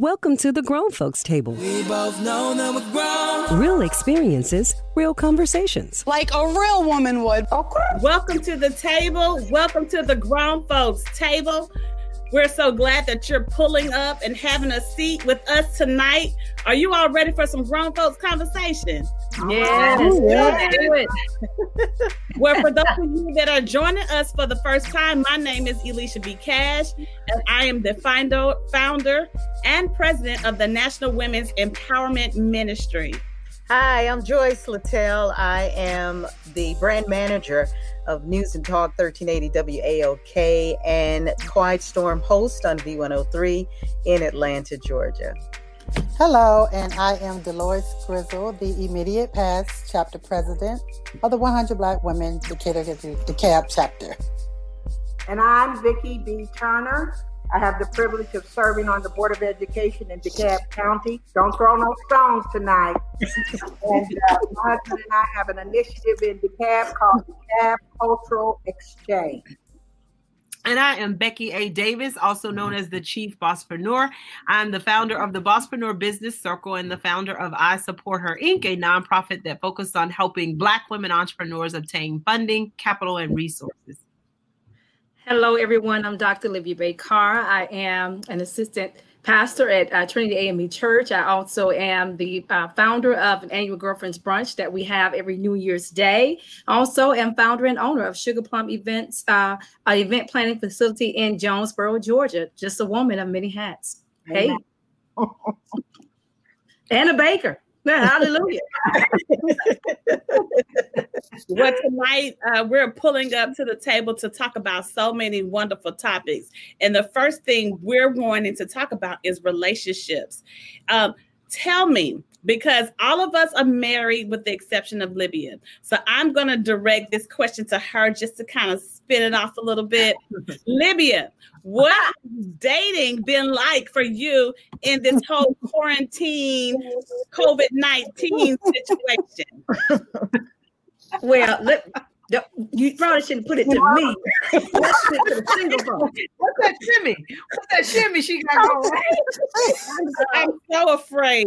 Welcome to the Grown Folks Table. We both know that we're grown. Real experiences, real conversations. Like a real woman would. Okay. Welcome to the table. Welcome to the Grown Folks Table. We're so glad that you're pulling up and having a seat with us tonight. Are you all ready for some grown folks conversation? Yes, yeah. do it. well, for those of you that are joining us for the first time, my name is Elisha B. Cash, and I am the founder and president of the National Women's Empowerment Ministry. Hi, I'm Joyce Littel. I am the brand manager of News and Talk 1380 WAOK and Quiet Storm host on V103 in Atlanta, Georgia. Hello, and I am Dolores Grizzle, the immediate past chapter president of the 100 Black Women Decatur DeKalb chapter. And I'm Vicki B. Turner. I have the privilege of serving on the Board of Education in DeKalb County. Don't throw no stones tonight. and uh, my husband and I have an initiative in DeKalb called DeKalb Cultural Exchange. And I am Becky A. Davis, also known as the Chief Bosspreneur. I'm the founder of the Bosspreneur Business Circle and the founder of I Support Her Inc., a nonprofit that focuses on helping Black women entrepreneurs obtain funding, capital, and resources. Hello, everyone. I'm Dr. Olivia Bay Carr. I am an assistant pastor at uh, Trinity AME Church. I also am the uh, founder of an annual Girlfriends Brunch that we have every New Year's Day. Also, am founder and owner of Sugar Plum Events, uh, an event planning facility in Jonesboro, Georgia. Just a woman of many hats. Hey, and a baker. Hallelujah. well, tonight uh, we're pulling up to the table to talk about so many wonderful topics. And the first thing we're wanting to talk about is relationships. Um, tell me, because all of us are married with the exception of Libya. So I'm going to direct this question to her just to kind of spin it off a little bit. Libya, what has dating been like for you in this whole quarantine COVID 19 situation? well, let, you probably shouldn't put it to me. What's that shimmy? What's that shimmy she got going? I'm so afraid.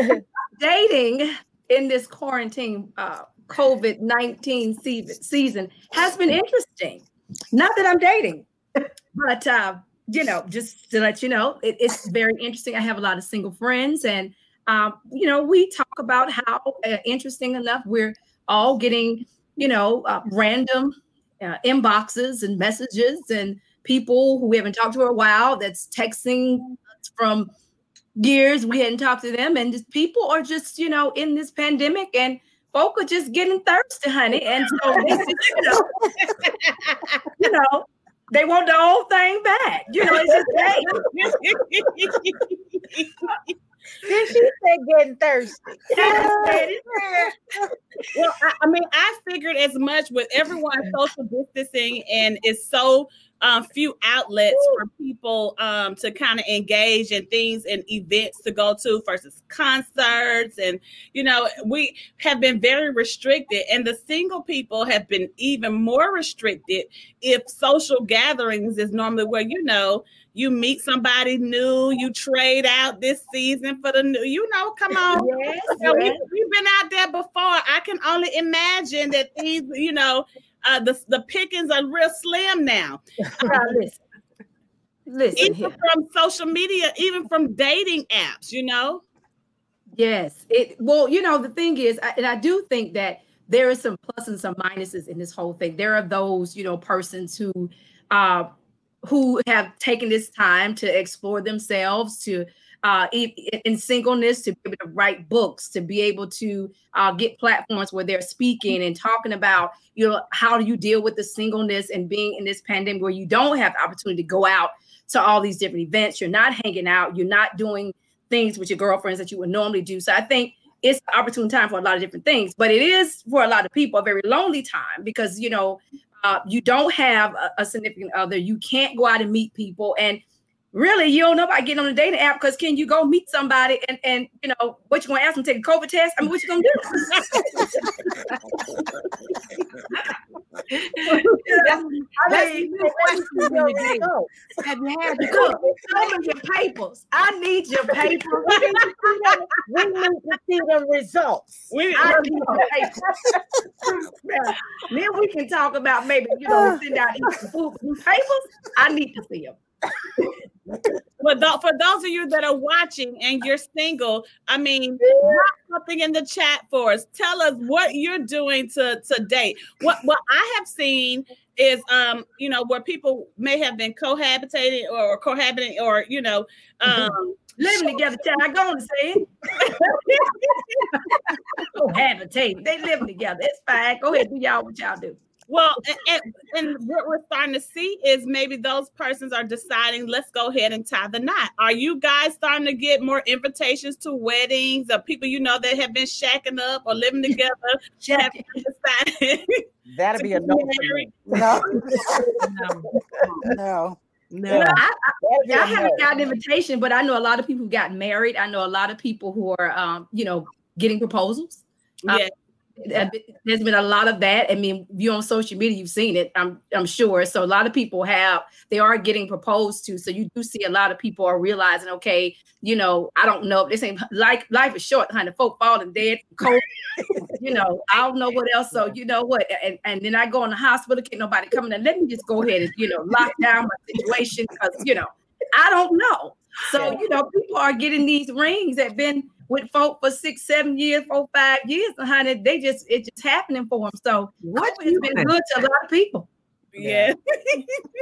Dating in this quarantine uh, COVID 19 season has been interesting. Not that I'm dating, but uh, you know, just to let you know, it, it's very interesting. I have a lot of single friends, and um, you know, we talk about how uh, interesting enough we're all getting, you know, uh, random uh, inboxes and messages, and people who we haven't talked to for a while that's texting us from years we hadn't talked to them, and just people are just, you know, in this pandemic and folk are just getting thirsty, honey. And so, you know, you know, they want the whole thing back. You know, it's just hey. Did she say getting thirsty? well, I, I, mean, I figured as much with everyone social distancing and it's so um, few outlets for people um, to kind of engage in things and events to go to versus concerts. And, you know, we have been very restricted, and the single people have been even more restricted if social gatherings is normally where, you know, you meet somebody new, you trade out this season for the new, you know, come on. Yes, yes. We, have been out there before. I can only imagine that these, you know, uh, the, the pickings are real slim now. Uh, listen, listen even here. from social media, even from dating apps, you know. Yes. It well, you know, the thing is, I, and I do think that there is some plus and some minuses in this whole thing. There are those, you know, persons who uh who have taken this time to explore themselves, to uh, in singleness, to be able to write books, to be able to uh, get platforms where they're speaking and talking about, you know, how do you deal with the singleness and being in this pandemic where you don't have the opportunity to go out to all these different events, you're not hanging out, you're not doing things with your girlfriends that you would normally do. So I think it's an opportune time for a lot of different things, but it is for a lot of people a very lonely time because you know uh, you don't have a, a significant other, you can't go out and meet people, and really you don't know about getting on the dating app because can you go meet somebody and and you know what you gonna ask them to take a COVID test? I mean, what you gonna do? Have you had look, show me your papers. I need your papers. we need to see the results. We, need your papers. then we can talk about maybe you know send out papers. I need to see them but th- for those of you that are watching and you're single, I mean, drop something in the chat for us. Tell us what you're doing to to date. What what I have seen is um you know where people may have been cohabitating or, or cohabiting or you know um living together. I go on to say it. cohabitating. They living together. It's fine. Go ahead, do y'all what y'all do. Well, and, and, what we're starting to see is maybe those persons are deciding, let's go ahead and tie the knot. Are you guys starting to get more invitations to weddings of people you know that have been shacking up or living together? That'd be a no. No. no. No. No, I, I, I, haven't gotten an invitation, but I know a lot of people who got married. I know a lot of people who are, um, you know, getting proposals. Yeah. Um, there's been a lot of that. I mean, you on social media, you've seen it. I'm I'm sure. So a lot of people have they are getting proposed to. So you do see a lot of people are realizing, okay, you know, I don't know. This ain't like life is short, honey. Folk falling dead, cold. you know, I don't know what else. So you know what? And, and then I go in the hospital, can't nobody coming and let me just go ahead and you know lock down my situation because you know I don't know. So you know, people are getting these rings that been with folk for six, seven years, four, five years, and honey, they just it's just happening for them. So what has been think? good to a lot of people. Yeah,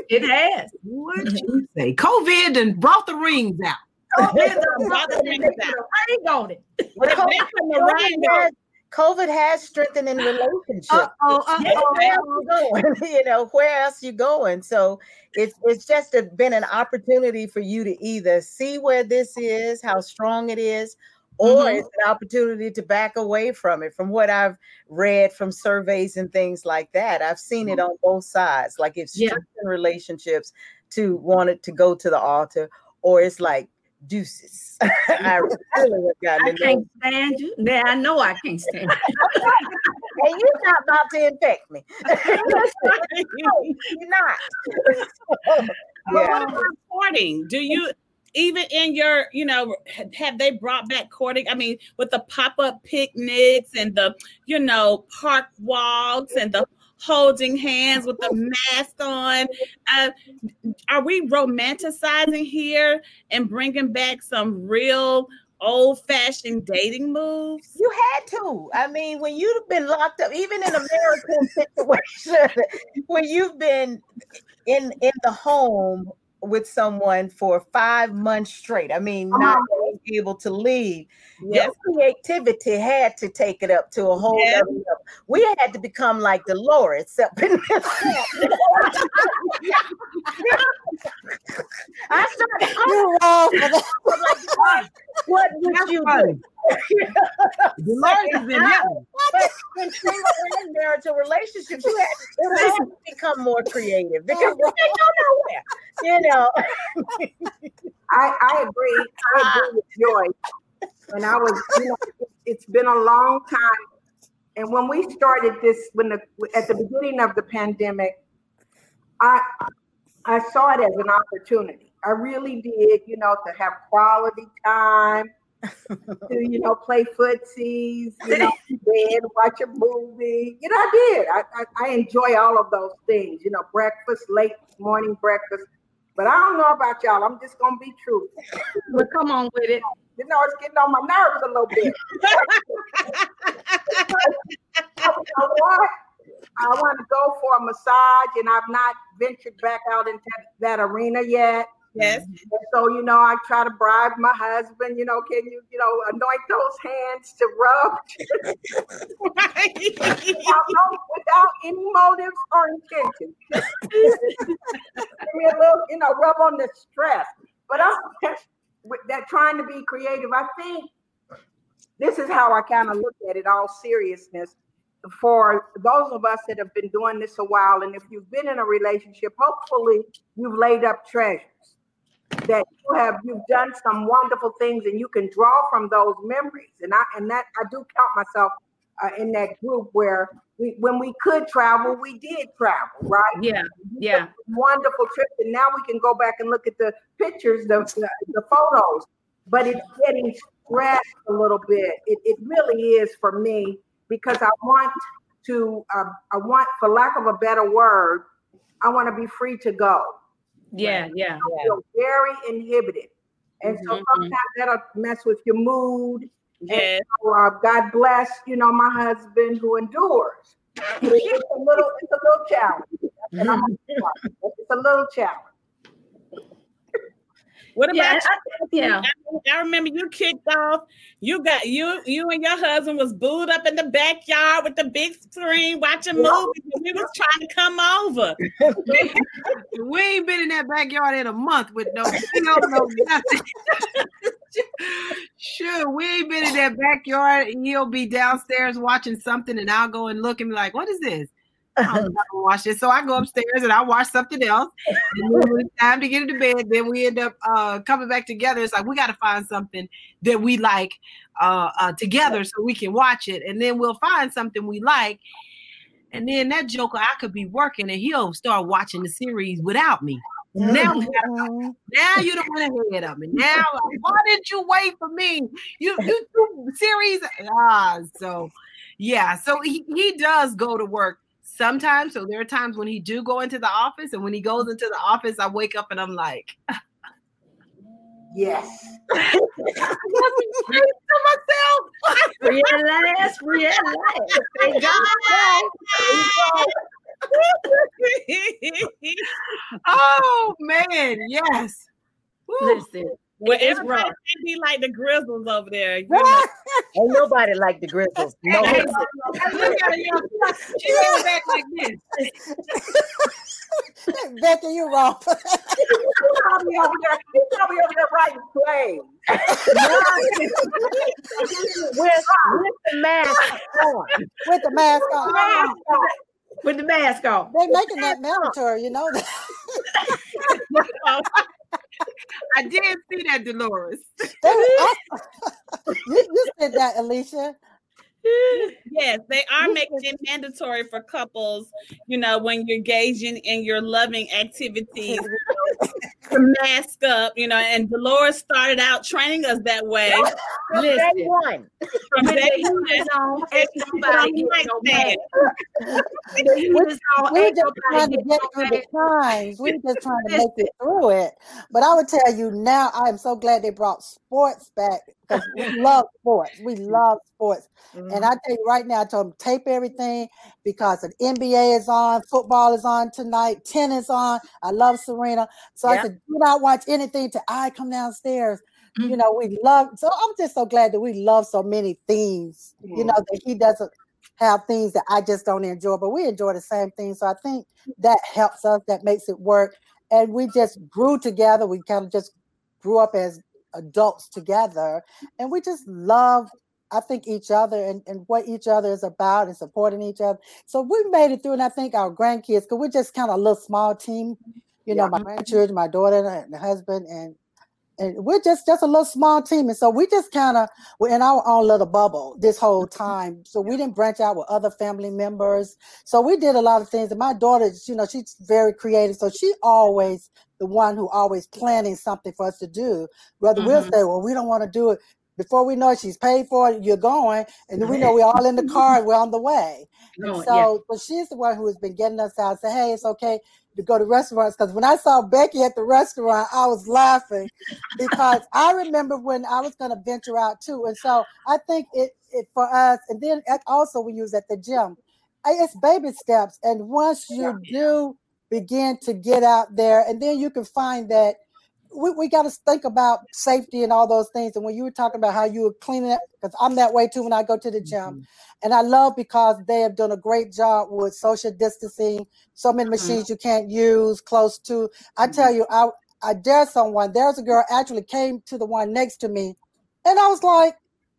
it has. What you say? COVID and brought the rings out. COVID brought the rings out. Ring on it. COVID, COVID has strengthened in relationships. Uh-oh, uh-oh. Where you going? you know, where else you going? So it's it's just a, been an opportunity for you to either see where this is, how strong it is, or mm-hmm. it's an opportunity to back away from it from what i've read from surveys and things like that i've seen it mm-hmm. on both sides like it's yeah. relationships to want it to go to the altar or it's like deuces i really have gotten I can't stand you yeah i know i can't stand you and you're not about to infect me you're not yeah. What Do you even in your, you know, have they brought back courting? I mean, with the pop up picnics and the, you know, park walks and the holding hands with the mask on. Uh, are we romanticizing here and bringing back some real old fashioned dating moves? You had to. I mean, when you've been locked up, even in American situation, when you've been in in the home with someone for five months straight. I mean, not being able to leave. Yes. Your creativity had to take it up to a whole yes. level. We had to become like Dolores up in I started. You're wrong for that. Like, what would you do? Dolores has been in single and marital relationships, you have, it has become more creative because you can't go nowhere. You know. I, I agree. I agree with Joy. And I was, you know, it's been a long time. And when we started this, when the at the beginning of the pandemic, I I saw it as an opportunity. I really did, you know, to have quality time, to you know, play footsies, you know, bed, watch a movie. You know, I did. I, I, I enjoy all of those things. You know, breakfast, late morning breakfast. But I don't know about y'all. I'm just gonna be true. But come on with it. You know, it's getting on my nerves a little bit. I want to go for a massage, and I've not ventured back out into that arena yet. Yes. Mm-hmm. And so, you know, I try to bribe my husband, you know, can you, you know, anoint those hands to rub without, without, any motives or intention. Give me a little, you know, rub on the stress. But I'm that trying to be creative. I think this is how I kind of look at it, all seriousness. For those of us that have been doing this a while, and if you've been in a relationship, hopefully you've laid up treasures that you have you've done some wonderful things and you can draw from those memories. And I and that I do count myself uh, in that group where we, when we could travel, we did travel, right? Yeah, yeah. Wonderful trip, and now we can go back and look at the pictures, the the, the photos. But it's getting stressed a little bit. It, it really is for me because I want to. Uh, I want, for lack of a better word, I want to be free to go. Yeah, right? yeah. I feel very inhibited, and mm-hmm. so sometimes that'll mess with your mood and so, uh, God bless, you know, my husband who endures. It's a little, it's a little challenge. it's a little challenge. What about yeah, I, yeah. I, remember you kicked off. You got you you and your husband was booed up in the backyard with the big screen watching movies. we was trying to come over. we ain't been in that backyard in a month with no, no, no nothing. sure, we ain't been in that backyard. He'll be downstairs watching something, and I'll go and look and be like, "What is this?" I'm not gonna watch it. So I go upstairs and I watch something else. And when it's time to get into bed, then we end up uh, coming back together. It's like we got to find something that we like uh, uh, together so we can watch it, and then we'll find something we like. And then that joker, I could be working, and he'll start watching the series without me. Now, mm-hmm. now you don't want to hear of me. Now, why didn't you wait for me? You you do series ah so yeah. So he, he does go to work sometimes. So there are times when he do go into the office, and when he goes into the office, I wake up and I'm like, yes. to myself. Realize, realize. Thank God. oh man, yes. Woo. Listen, well, it's everybody be like the Grizzles over there. You know? Ain't nobody like the Grizzles. No. She back like this. Becky, you wrong. He's probably over there. He's probably over there writing plays. with, with the mask on. With the mask on. With the mask on. They're making that mandatory, you know that. I did see that, Dolores. Oh, you, you said that, Alicia yes, they are making it mandatory for couples, you know, when you're engaging in your loving activities to mask up, you know, and Dolores started out training us that way. From day one. From day one. We're just trying to get through the times. We're just trying to make it through it. But I would tell you now, I am so glad they brought sports back because we love sports. We love sports. Mm-hmm. And I tell you right now, I told him tape everything because the NBA is on, football is on tonight, tennis on. I love Serena. So. I said, do not watch anything till I come downstairs. Mm-hmm. You know, we love so I'm just so glad that we love so many things, mm-hmm. you know, that he doesn't have things that I just don't enjoy, but we enjoy the same thing. So I think that helps us, that makes it work. And we just grew together. We kind of just grew up as adults together and we just love I think each other and, and what each other is about and supporting each other. So we made it through, and I think our grandkids, because we're just kind of a little small team, you know, yeah. my grandchildren, my daughter and the husband, and and we're just just a little small team. And so we just kind of were in our own little bubble this whole time. So we didn't branch out with other family members. So we did a lot of things. And my daughter, you know, she's very creative. So she always the one who always planning something for us to do. Whether mm-hmm. we'll say, well, we don't want to do it. Before we know it, she's paid for it, you're going, and then we know we're all in the car and we're on the way. No, so, yeah. but she's the one who has been getting us out. Say, hey, it's okay to go to restaurants. Because when I saw Becky at the restaurant, I was laughing because I remember when I was going to venture out too. And so I think it, it for us, and then also we use at the gym. It's baby steps, and once you yeah. do begin to get out there, and then you can find that we, we got to think about safety and all those things. And when you were talking about how you were cleaning it, because I'm that way too when I go to the gym. Mm-hmm. And I love because they have done a great job with social distancing, so many mm-hmm. machines mm-hmm. you can't use close to. I tell mm-hmm. you, I, I dare someone, there's a girl actually came to the one next to me, and I was like,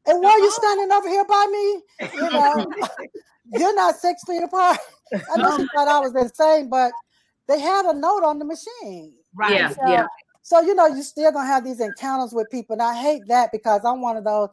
and why are you uh-huh. standing over here by me? You know, you're not six feet apart. I know she thought I was insane, but they had a note on the machine. Right. Yeah. So, yeah. So you know, you're still gonna have these encounters with people, and I hate that because I'm one of those.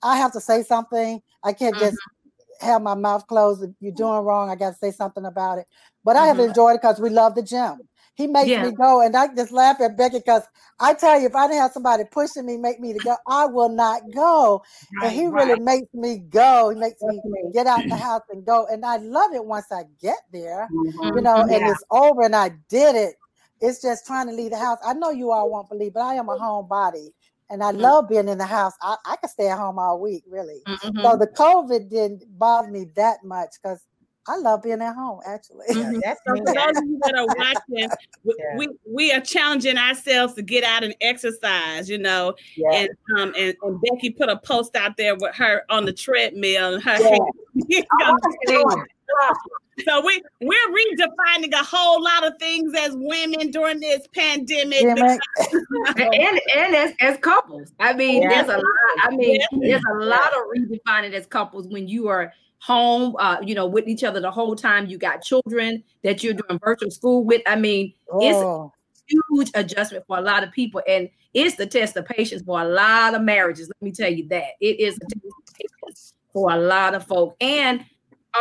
I have to say something. I can't just mm-hmm. have my mouth closed. If you're doing wrong, I got to say something about it. But I have mm-hmm. enjoyed it because we love the gym. He makes yeah. me go, and I just laugh at Becky because I tell you, if I didn't have somebody pushing me, make me to go, I will not go. Right, and he right. really makes me go. He makes me get out the house and go, and I love it once I get there, mm-hmm. you know, yeah. and it's over, and I did it. It's just trying to leave the house. I know you all won't believe, but I am a homebody. And I mm-hmm. love being in the house. I, I could stay at home all week, really. Mm-hmm. So the COVID didn't bother me that much because I love being at home, actually. Mm-hmm. That's so for those of you that are watching, we, yeah. we, we are challenging ourselves to get out and exercise, you know. Yeah. And um and, and, Becky put a post out there with her on the treadmill and her yeah. so we we're redefining a whole lot of things as women during this pandemic and and as, as couples. I mean, yeah. there's a lot. I mean, there's a lot of redefining as couples when you are home, uh, you know, with each other the whole time. You got children that you're doing virtual school with. I mean, oh. it's huge adjustment for a lot of people, and it's the test of patience for a lot of marriages. Let me tell you that it is a test of patience for a lot of folk. And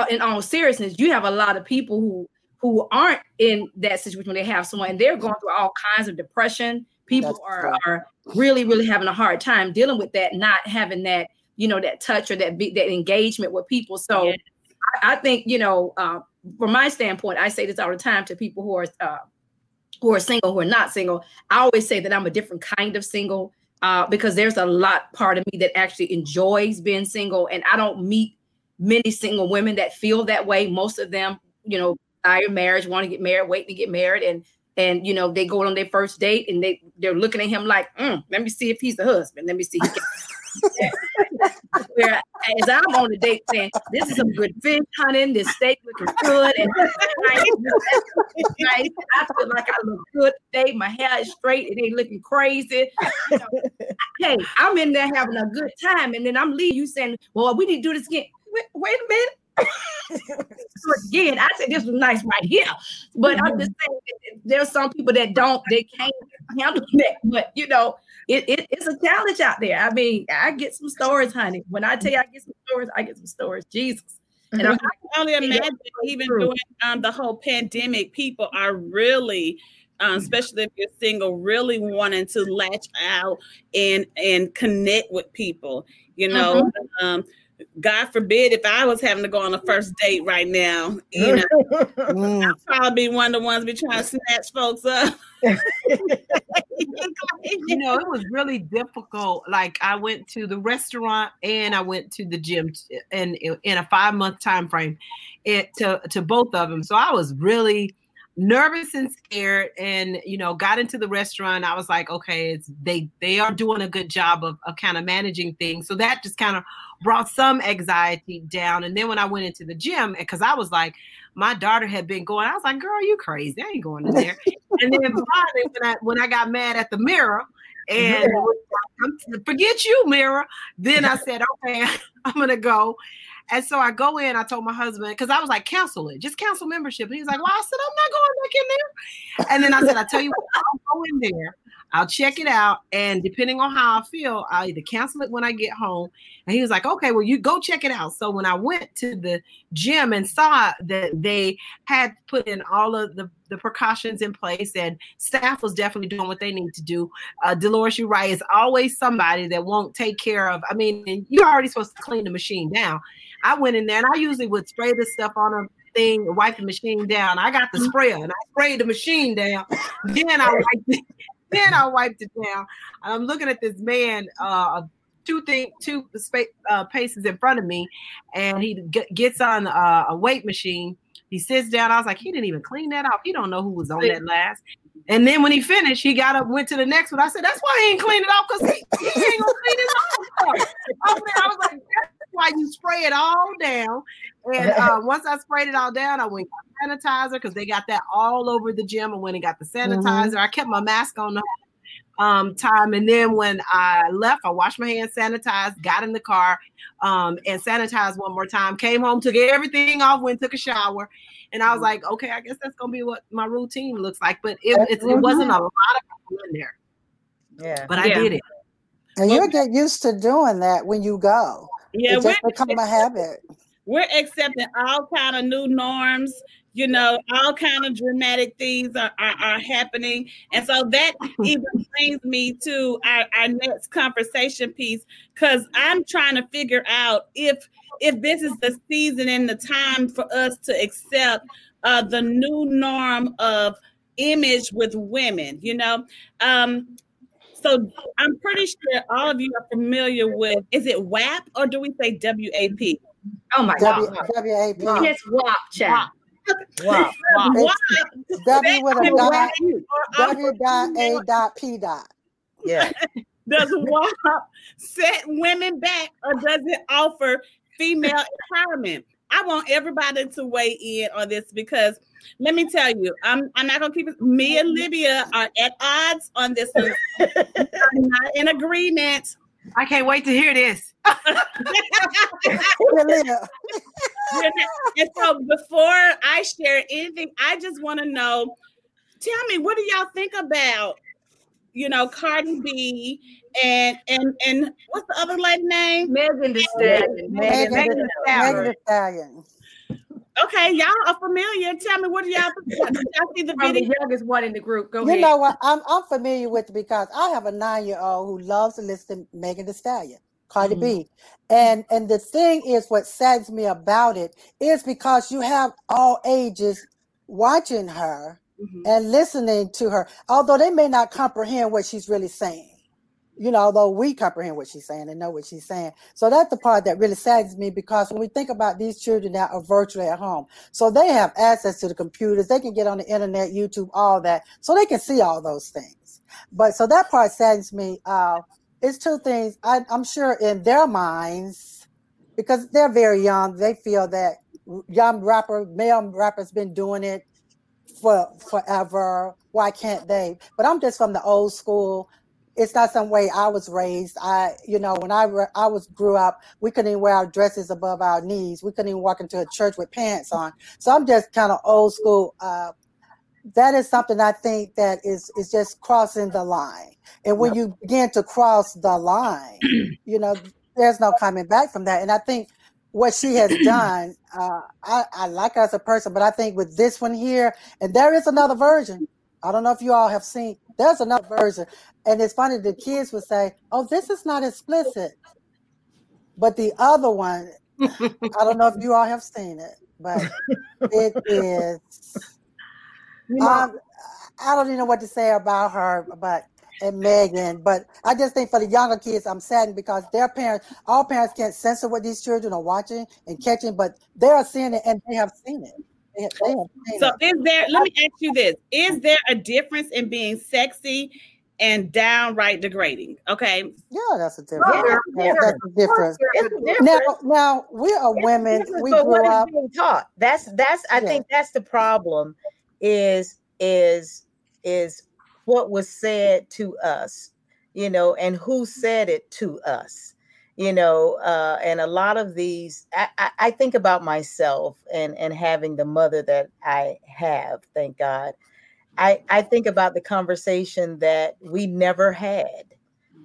in all seriousness, you have a lot of people who who aren't in that situation when they have someone and they're going through all kinds of depression. People are, are really, really having a hard time dealing with that, not having that you know that touch or that that engagement with people so yeah. I, I, think you know uh, from my standpoint i say this all the time to people who are uh, who are single who are not single i always say that i'm a different kind of single uh, because there's a lot part of me that actually enjoys being single and i don't meet many single women that feel that way most of them you know desire marriage want to get married wait to get married and and you know they go on their first date and they they're looking at him like mm, let me see if he's the husband let me see Where as I'm on the date saying, this is some good fish hunting, this steak looking good, and nice. I feel like I look good today. My hair is straight, it ain't looking crazy. You know, hey, I'm in there having a good time, and then I'm leaving you saying, Well, we need to do this again. Wait, wait a minute. again, I said this was nice right here, but I'm just saying there's some people that don't, they can't handle that. But you know, it, it, it's a challenge out there. I mean, I get some stories, honey. When I tell you I get some stories, I get some stories. Jesus. And I can only imagine even during um, the whole pandemic, people are really um, especially if you're single, really wanting to latch out and and connect with people. You know, mm-hmm. um, God forbid if I was having to go on a first date right now, you know, mm. I'd probably be one of the ones be trying to snatch folks up. you know, it was really difficult. Like I went to the restaurant and I went to the gym in in a five month time frame, it to to both of them. So I was really nervous and scared and you know got into the restaurant. I was like okay it's they they are doing a good job of, of kind of managing things. So that just kind of brought some anxiety down. And then when i went into the gym eh, because i was like my daughter had been going i was like girl you crazy. I ain't going in there. And then finally when i when i got mad at the mirror and forget you mirror. Then i said okay i'm gonna go and so I go in, I told my husband, because I was like, cancel it, just cancel membership. And he's like, Well, I said, I'm not going back in there. And then I said, I tell you what, I'll go in there, I'll check it out. And depending on how I feel, I'll either cancel it when I get home. And he was like, Okay, well, you go check it out. So when I went to the gym and saw that they had put in all of the, the precautions in place and staff was definitely doing what they need to do. Uh, Dolores, you're right, is always somebody that won't take care of. I mean, you're already supposed to clean the machine down. I went in there and I usually would spray the stuff on a thing, wipe the machine down. I got the mm-hmm. sprayer and I sprayed the machine down. then I wiped it. Then I wiped it down. I'm looking at this man, uh, two thing, two uh, paces in front of me, and he g- gets on uh, a weight machine. He sits down. I was like, he didn't even clean that off. He don't know who was on that last. And then when he finished, he got up, went to the next one. I said, that's why he ain't clean it off because he, he ain't gonna clean his own stuff. I was like, why you spray it all down. And uh, once I sprayed it all down, I went got sanitizer because they got that all over the gym. I went and got the mm-hmm. sanitizer. Mm-hmm. I kept my mask on the um, time. And then when I left, I washed my hands, sanitized, got in the car, um, and sanitized one more time. Came home, took everything off, went took a shower, and I was mm-hmm. like, okay, I guess that's gonna be what my routine looks like. But it, it, it wasn't a lot of people in there. Yeah. But I Yeah. did it. And Well, you'll get used to doing that when you go. Yeah, it just become a habit. we're accepting all kind of new norms. You know, all kind of dramatic things are, are, are happening. And so that even brings me to our, our next conversation piece because I'm trying to figure out if if this is the season and the time for us to accept uh, the new norm of image with women, you know. Um, so I'm pretty sure all of you are familiar with is it WAP or do we say WAP? Oh my W- God. WAP. It's WAP, child. Wow. WAP W with a dot, W dot A dot P dot. Yeah. Does WAP set women back or does it offer female empowerment? I want everybody to weigh in on this because let me tell you, I'm I'm not gonna keep it. Me and Libya are at odds on this one. I'm not in agreement. I can't wait to hear this. And so before I share anything, I just want to know, tell me, what do y'all think about, you know, Cardi B and and and what's the other lady name? Megan Thee Stallion. Megan Megan Thee Thee Stallion. Megan Thee Stallion. Okay, y'all are familiar. Tell me, what do y'all think? Did y'all see the From the youngest one in the group. Go You ahead. know what? I'm I'm familiar with it because I have a nine year old who loves to listen to Megan Thee Stallion, Cardi B, mm-hmm. and and the thing is, what saddens me about it is because you have all ages watching her Mhm. and listening to her, although they may not comprehend what she's really saying. You know, although we comprehend what she's saying and know what she's saying. So that's the part that really saddens me because when we think about these children that are virtually at home, so they have access to the computers, they can get on the internet, YouTube, all that, so they can see all those things. But so that part saddens me. Uh, it's two things. I, I'm sure in their minds, because they're very young, they feel that young rapper, male rappers, been doing it for forever. Why can't they? But I'm just from the old school. It's not some way I was raised. I, you know, when I re- I was grew up, we couldn't even wear our dresses above our knees. We couldn't even walk into a church with pants on. So I'm just kind of old school. Uh, that is something I think that is is just crossing the line. And when you begin to cross the line, you know, there's no coming back from that. And I think what she has done, uh, I, I like her as a person, but I think with this one here, and there is another version. I don't know if you all have seen. There's another version, and it's funny. The kids would say, "Oh, this is not explicit," but the other one, I don't know if you all have seen it, but it is. You know, Um, I don't even know what to say about her, but and Megan. But I just think for the younger kids, I'm saddened because their parents, all parents can't censor what these children are watching and catching, but they are seeing it and they have seen it. They have, they have seen So it. is there let me ask you this. Is there a difference in being sexy and downright degrading? Okay. Yeah, that's a difference. Yeah, Yeah, that's a difference. it's a difference. Now, now we are It's women. We but what grew is up. being taught. That's that's I Yeah. think that's the problem is is is what was said to us, you know, and who said it to us, you know, uh, and a lot of these I, I, I think about myself and and having the mother that I have, thank God. I, I think about the conversation that we never had.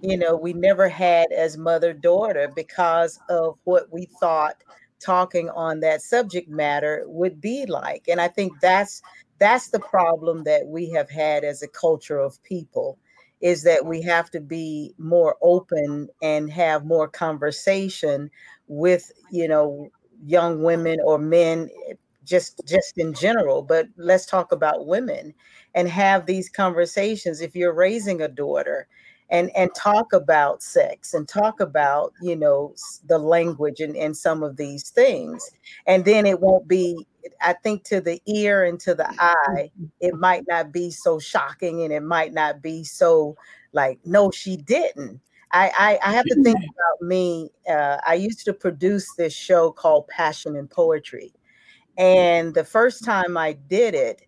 You know, we never had as mother daughter because of what we thought talking on that subject matter would be like. And I think that's that's the problem that we have had as a culture of people is that we have to be more open and have more conversation with, you know, young women or men eh, just just in general, but let's talk about women and have these conversations. If you're raising a daughter and and talk about sex and talk about you know the language and, and some of these things. And then it won't be i think to the ear and to the eye it might not be so shocking and it might not be so like no she didn't. I i, I have to think about me uh, i used to produce this show called passion and poetry. And the first time i did it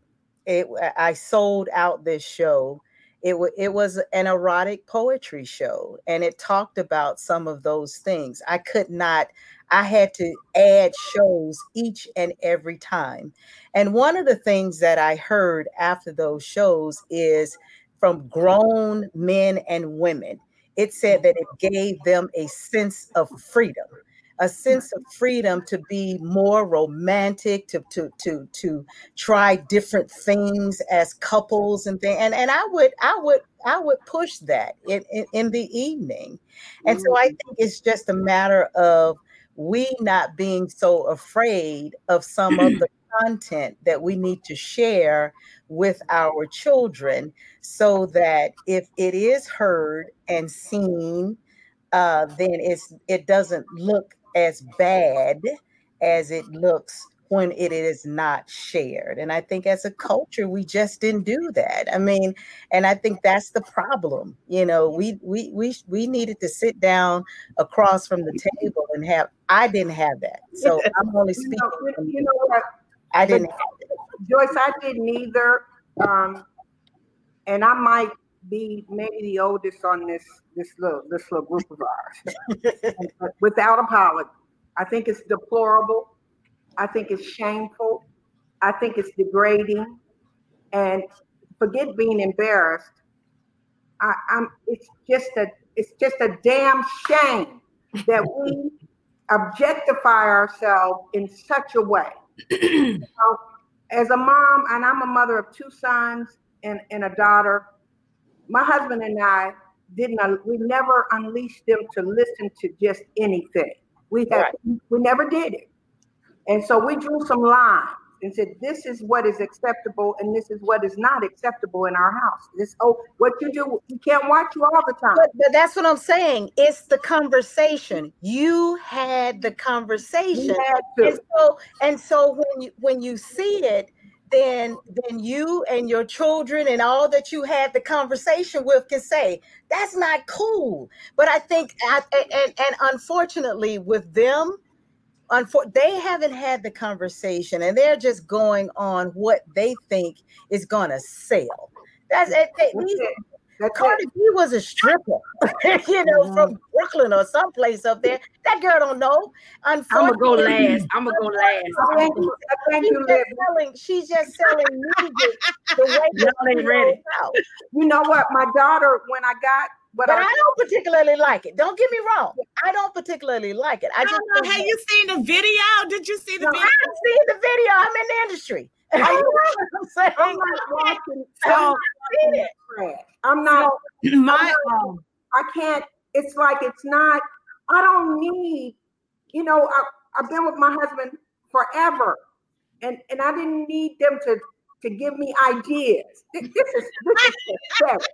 it I sold out this show. It wa it was an erotic poetry show, and it talked about some of those things. I could not. I had to add shows each and every time. And one of the things that I heard after those shows is from grown men and women. It said that it gave them a sense of freedom a sense of freedom to be more romantic, to to to to try different things as couples and things. And and I would I would I would push that in, in, in the evening. And so I mm-hmm. think it's just a matter of we not being so afraid of some of the content that we need to share with our children so that if it is heard and seen uh, then it's it doesn't look as bad as it looks when it is not shared. And I think as a culture, we just didn't do that. I mean, and I think that's the problem. You know, we we we we needed to sit down across from the table and have. I didn't have that, so I'm only speaking. You know, you know what? I didn't. Joyce, I didn't either. Um, and I might be maybe the oldest on this this little this little group of ours, without apology. I think it's deplorable. I think it's shameful. I think it's degrading, and forget being embarrassed. I, I'm. It's just a. It's just a damn shame that we objectify ourselves in such a way. so, as a mom, and I'm a mother of two sons and, and a daughter, my husband and I didn't we never unleashed them to listen to just anything. We had right. we never did it. And so we drew some lines and said, this is what is acceptable and this is what is not acceptable in our house. This oh what you do, we can't watch you all the time. But, but that's what I'm saying. It's the conversation. You had the conversation. And so and so when you when you see it, then then you and your children and all that you had the conversation with can say. That's not cool. But i think and and, and unfortunately with them unfor- they haven't had the conversation and they're just going on what they think is going to sell. That's it, these, that's Cardi B was a stripper, you know, mm-hmm. from Brooklyn or someplace up there. That girl don't know. I'm gonna go last. I'm gonna go last. Thank you. Thank she's, you, just selling, she's just selling music the way Y'all ain't ready. Out. You know what? My daughter, when I got but, but I, I, don't particularly like it. Don't get me wrong. I don't particularly like it. I, I just know. Have you seen the video? Did you see the no, video? I haven't seen the video. I'm in the industry. I'm saying? I'm not watching. So, I'm not. My. Um, I can't. It's like it's not. I don't need. You know, I, I've been with my husband forever, and and I didn't need them to to give me ideas. This, is, this is but,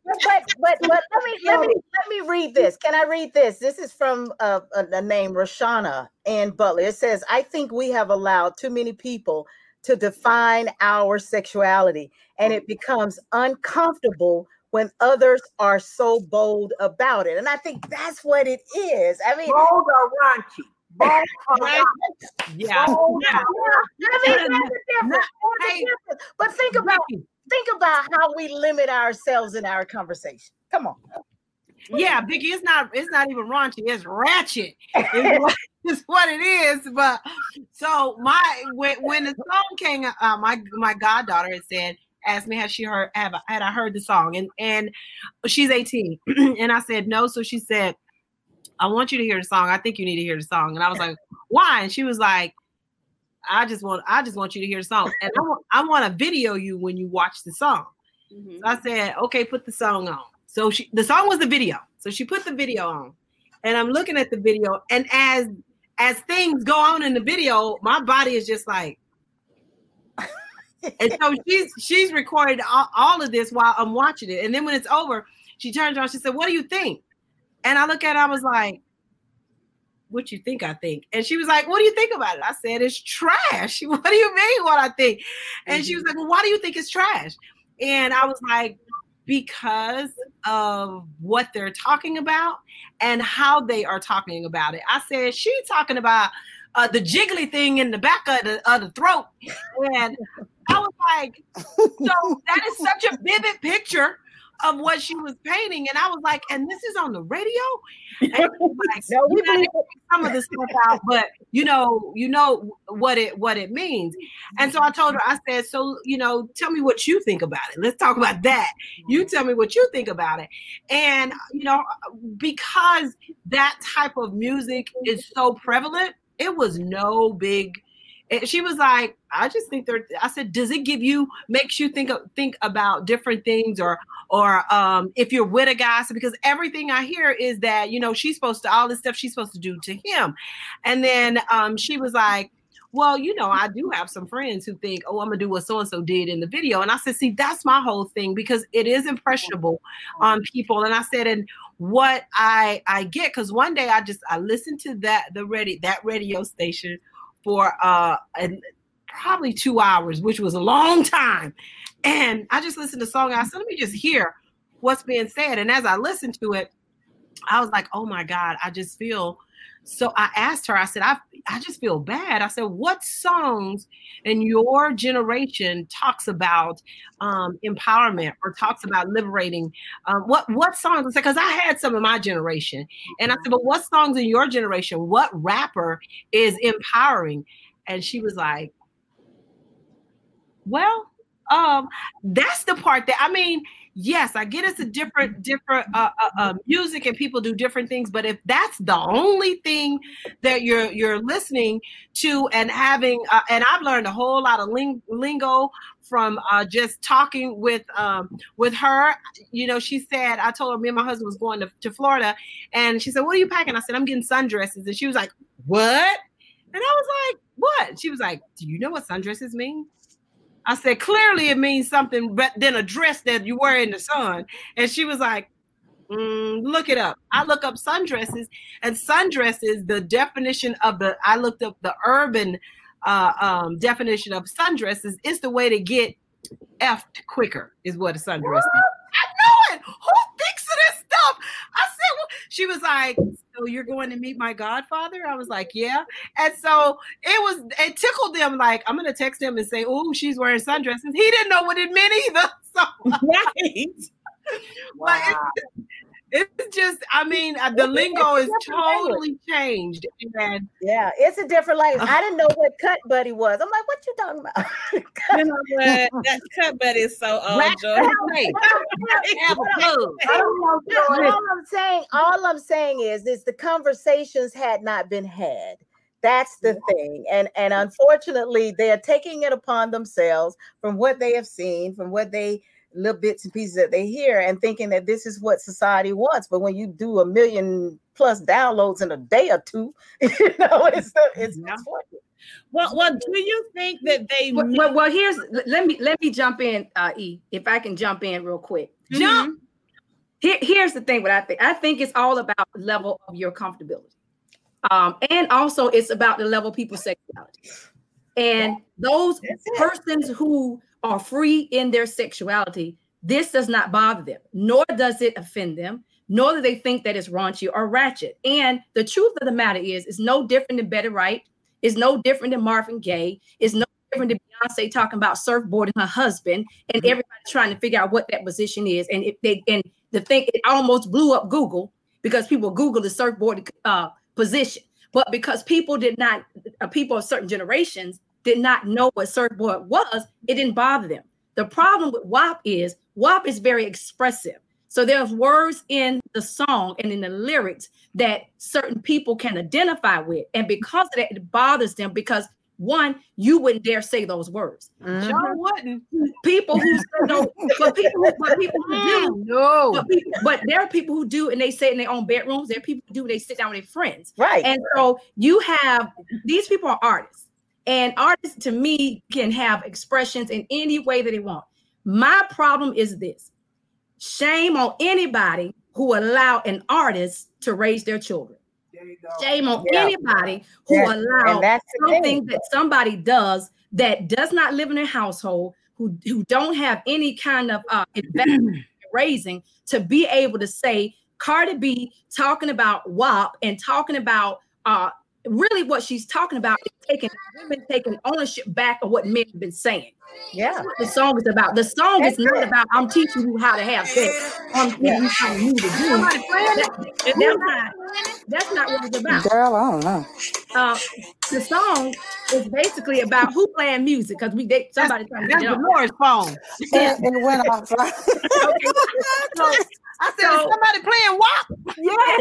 but but let me let me let me read this. Can I read this? This is from uh, a, a name Roshana and Butler. It says, "I think we have allowed too many people to define our sexuality, and it becomes uncomfortable when others are so bold about it. And I think that's what it is. I mean, bold or raunchy. Bold or Yeah. Bold yeah. I mean, hey, But think about think about how we limit ourselves in our conversation. Come on. Yeah, Vicky, it's not it's not even raunchy, it's ratchet. It's what, it's what it is. But so my when when the song came, uh, my my goddaughter had said, asked me had she heard have had I heard the song, and and she's 18, and I said no. So she said, I want you to hear the song. I think you need to hear the song, and I was like, why? And she was like. I just want I just want you to hear the song, and I want I want to video you when you watch the song. Mm-hmm. So I said, okay, put the song on. So she the song was the video. So she put the video on. And I'm looking at the video and as as things go on in the video, my body is just like and so she's she's recorded all, all, of this while I'm watching it. And then when it's over, she turns around, she said, What do you think? And I look at it, I was like, What you think I think? And she was like, What do you think about it? I said, It's trash. What do you mean what I think? And mm-hmm. she was like, Well, why do you think it's trash? And I was like, because of what they're talking about and how they are talking about it. I said, she's talking about uh, the jiggly thing in the back of the, of the throat. And I was like, so that is such a vivid picture of what she was painting. And I was like, and this is on the radio? And like, no, we believe some of the stuff out, but you know, you know what it what it means. And so I told her, I said, so you know, tell me what you think about it. Let's talk about that. You tell me what you think about it. And you know, because that type of music is so prevalent, it was no big and she was like, I just think they're I said, does it give you makes you think think about different things or or um if you're with a guy so because everything I hear is that you know she's supposed to all this stuff she's supposed to do to him. And then um she was like, well, you know, I do have some friends who think, oh, I'm gonna do what so and so did in the video. And I said, see, that's my whole thing because it is impressionable on people. And I said, and what I I get because one day I just I listened to that the ready that radio station for uh probably two hours, which was a long time. And I just listened to the song. I said, let me just hear what's being said. And as I listened to it, I was like, oh my God, I just feel so I asked her, I said, I, I just feel bad. I said, what songs in your generation talks about um, empowerment or talks about liberating? Um, what what songs? I said, because I had some in my generation. And I said, but what songs in your generation? What rapper is empowering? And she was like, well, um, that's the part that I mean, yes, I get it's a different, different uh, uh, uh, music and people do different things. But if that's the only thing that you're you're listening to and having, uh, and I've learned a whole lot of ling- lingo from uh, just talking with um, with her. You know, she said I told her me and my husband was going to, to Florida, and she said, "What are you packing?" I said, "I'm getting sundresses," and she was like, "What?" And I was like, "What?" She was like, "Do you know what sundresses mean?" I said, clearly it means something but than a dress that you wear in the sun. And she was like, mm, look it up. I look up sundresses, and sundresses, the definition of the, I looked up the urban uh, um, definition of sundresses is the way to get effed quicker, is what a sundress is. I know it. Who thinks of this stuff? I said, well, she was like, so you're going to meet my godfather? I was like, yeah. And so it was, it tickled them. Like, I'm going to text him and say, oh, she's wearing sundresses. He didn't know what it meant either. So, right. wow. It's just, I mean, the lingo is totally changed. And yeah, it's a different language. I didn't know what cut buddy was. I'm like, what you talking about? you know what? That cut buddy is so old, all I'm saying, all I'm saying is, is the conversations had not been had. That's the thing. And and unfortunately, they're taking it upon themselves from what they have seen, from what they little bits and pieces that they hear and thinking that this is what society wants. But when you do a million plus downloads in a day or two, you know, it's it's yeah. well, well, do you think that they? Well, well, well, here's let me let me jump in, uh, E, if I can jump in real quick. Mm-hmm. Jump. Here, here's the thing. What I think, I think it's all about level of your comfortability, um, and also it's about the level of people's sexuality. And those persons who are free in their sexuality, this does not bother them, nor does it offend them, nor do they think that it's raunchy or ratchet. And the truth of the matter is, it's no different than Betty Wright, it's no different than Marvin Gaye, it's no different than Beyonce talking about surfboarding her husband, and mm-hmm. everybody trying to figure out what that position is. And if they and the thing it almost blew up Google because people Google the surfboard uh, position, but because people did not, uh, people of certain generations did not know what surfboard was, it didn't bother them. The problem with WAP is WAP is very expressive. So there's words in the song and in the lyrics that certain people can identify with. And because of that, it bothers them because one, you wouldn't dare say those words. Mm-hmm. Sure wouldn't. People who no, but people, but people who do, no. But, people, but there are people who do, and they say it in their own bedrooms. There are people who do, they sit down with their friends. Right. And so you have these people are artists. And artists to me can have expressions in any way that they want. My problem is this shame on anybody who allow an artist to raise their children. Shame on yeah. anybody who yeah. allow something that somebody does that does not live in a household, who, who don't have any kind of uh, investment raising to be able to say Cardi B talking about WAP and talking about uh, really what she's talking about is taking women taking ownership back of what men have been saying. Yeah. the song is about. The song That's is not it. about I'm teaching you how to have sex. I'm teaching yeah. you how to move to do. That, that's not that's not what it's about. Girl, I don't know. Uh, the song is basically about who playing music because we they, somebody trying to that's Dolores' phone. and, and went off. okay. so, I said, so, somebody playing WAP? Yeah.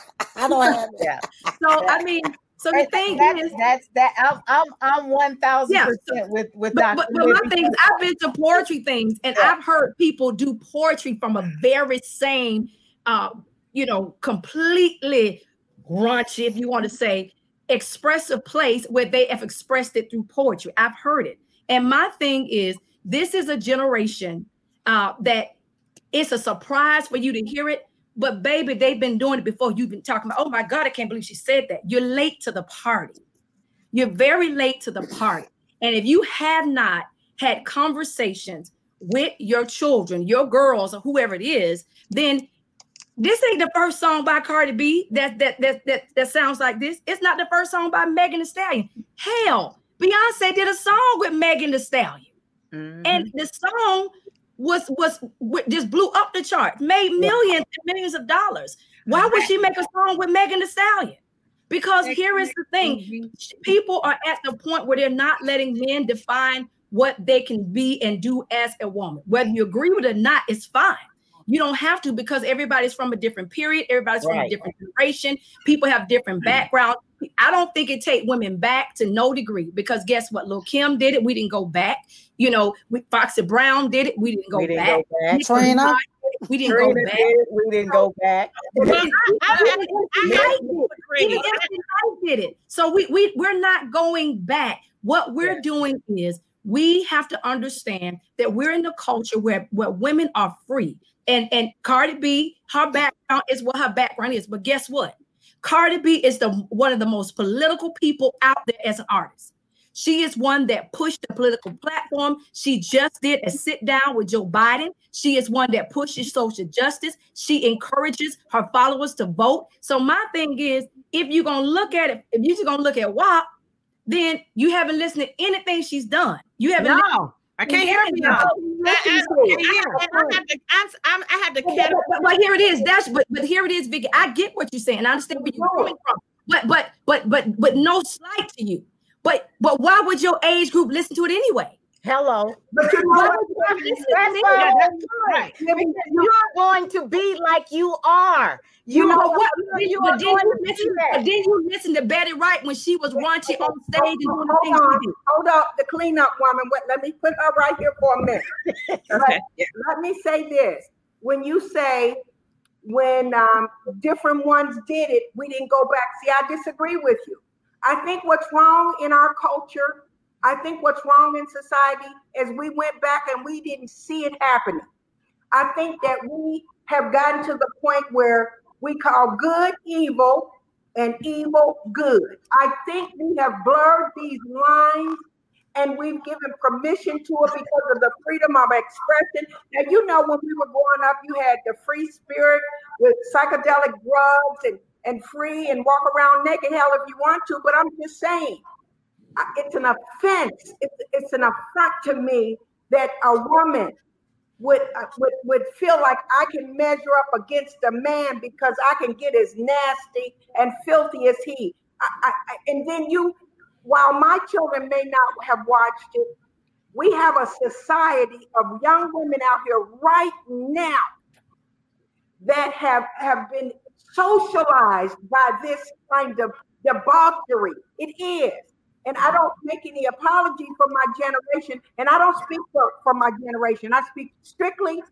I don't have that. So I mean, so the thing that's, is, that's that. I'm I'm I'm one thousand yeah, percent with with but, Dr. But, but my thing is, I've been to poetry things, and yeah. I've heard people do poetry from a very same, uh, you know, completely raunchy, if you want to say, expressive place where they have expressed it through poetry. I've heard it, and my thing is, this is a generation uh, that it's a surprise for you to hear it but baby, they've been doing it before. You've been talking about, oh my God, I can't believe she said that. You're late to the party. You're very late to the party. And if you have not had conversations with your children, your girls, or whoever it is, then this ain't the first song by Cardi B that that that that, that sounds like this. It's not the first song by Megan Thee Stallion. Hell, Beyonce did a song with Megan Thee Stallion. Mm-hmm. And the song was was just blew up the chart, made millions and millions of dollars. Why would she make a song with Megan Thee Stallion? Because here is the thing: mm-hmm. people are at the point where they're not letting men define what they can be and do as a woman. Whether you agree with it or not, it's fine. You don't have to because everybody's from a different period, everybody's right. from a different generation. People have different mm-hmm. backgrounds. I don't think it take women back to no degree because guess what? Lil Kim did it. We didn't go back. You know, we, Foxy Brown did it. We didn't go we didn't back. Go back. Trina, we didn't Trina go back. Did we didn't go back. I did it. So we we we're not going back. What we're yeah. doing is we have to understand that we're in a culture where where women are free. And and Cardi B, her background is what her background is. But guess what? Cardi B is the one of the most political people out there as an artist. She is one that pushed the political platform. She just did a sit down with Joe Biden. She is one that pushes social justice. She encourages her followers to vote. So my thing is, if you're gonna look at it, if you're just gonna look at WAP, then you haven't listened to anything she's done. You haven't. No. I can't hear oh, you. I, have to catch. But, but, here it is. That's but but here it is, Vicky. I get what you're saying. I understand where you're coming from. But but but but but no slight to you. But but why would your age group listen to it anyway? Hello. But you know That's right. You're going to be like you are. You, know, what? You but, then you listen, but then you listen to Betty Wright when she was raunchy on stage and doing the things she did. Hold up, the cleanup woman. Wait, let me put her right here for a minute. okay. Let me say this. When you say when um, different ones did it, we didn't go back. See, I disagree with you. I think what's wrong in our culture, I think what's wrong in society is we went back and we didn't see it happening. I think that we have gotten to the point where we call good evil and evil good. I think we have blurred these lines and we've given permission to it because of the freedom of expression. Now, you know, when we were growing up, you had the free spirit with psychedelic drugs and, and free and walk around naked hell if you want to, but I'm just saying it's an offense. It's, it's an affront to me that a woman would, uh, would would feel like I can measure up against a man because I can get as nasty and filthy as he. I, I, and then you, while my children may not have watched it, we have a society of young women out here right now that have have been socialized by this kind of debauchery. It is. And I don't make any apology for my generation. And I don't speak for, for my generation. I speak strictly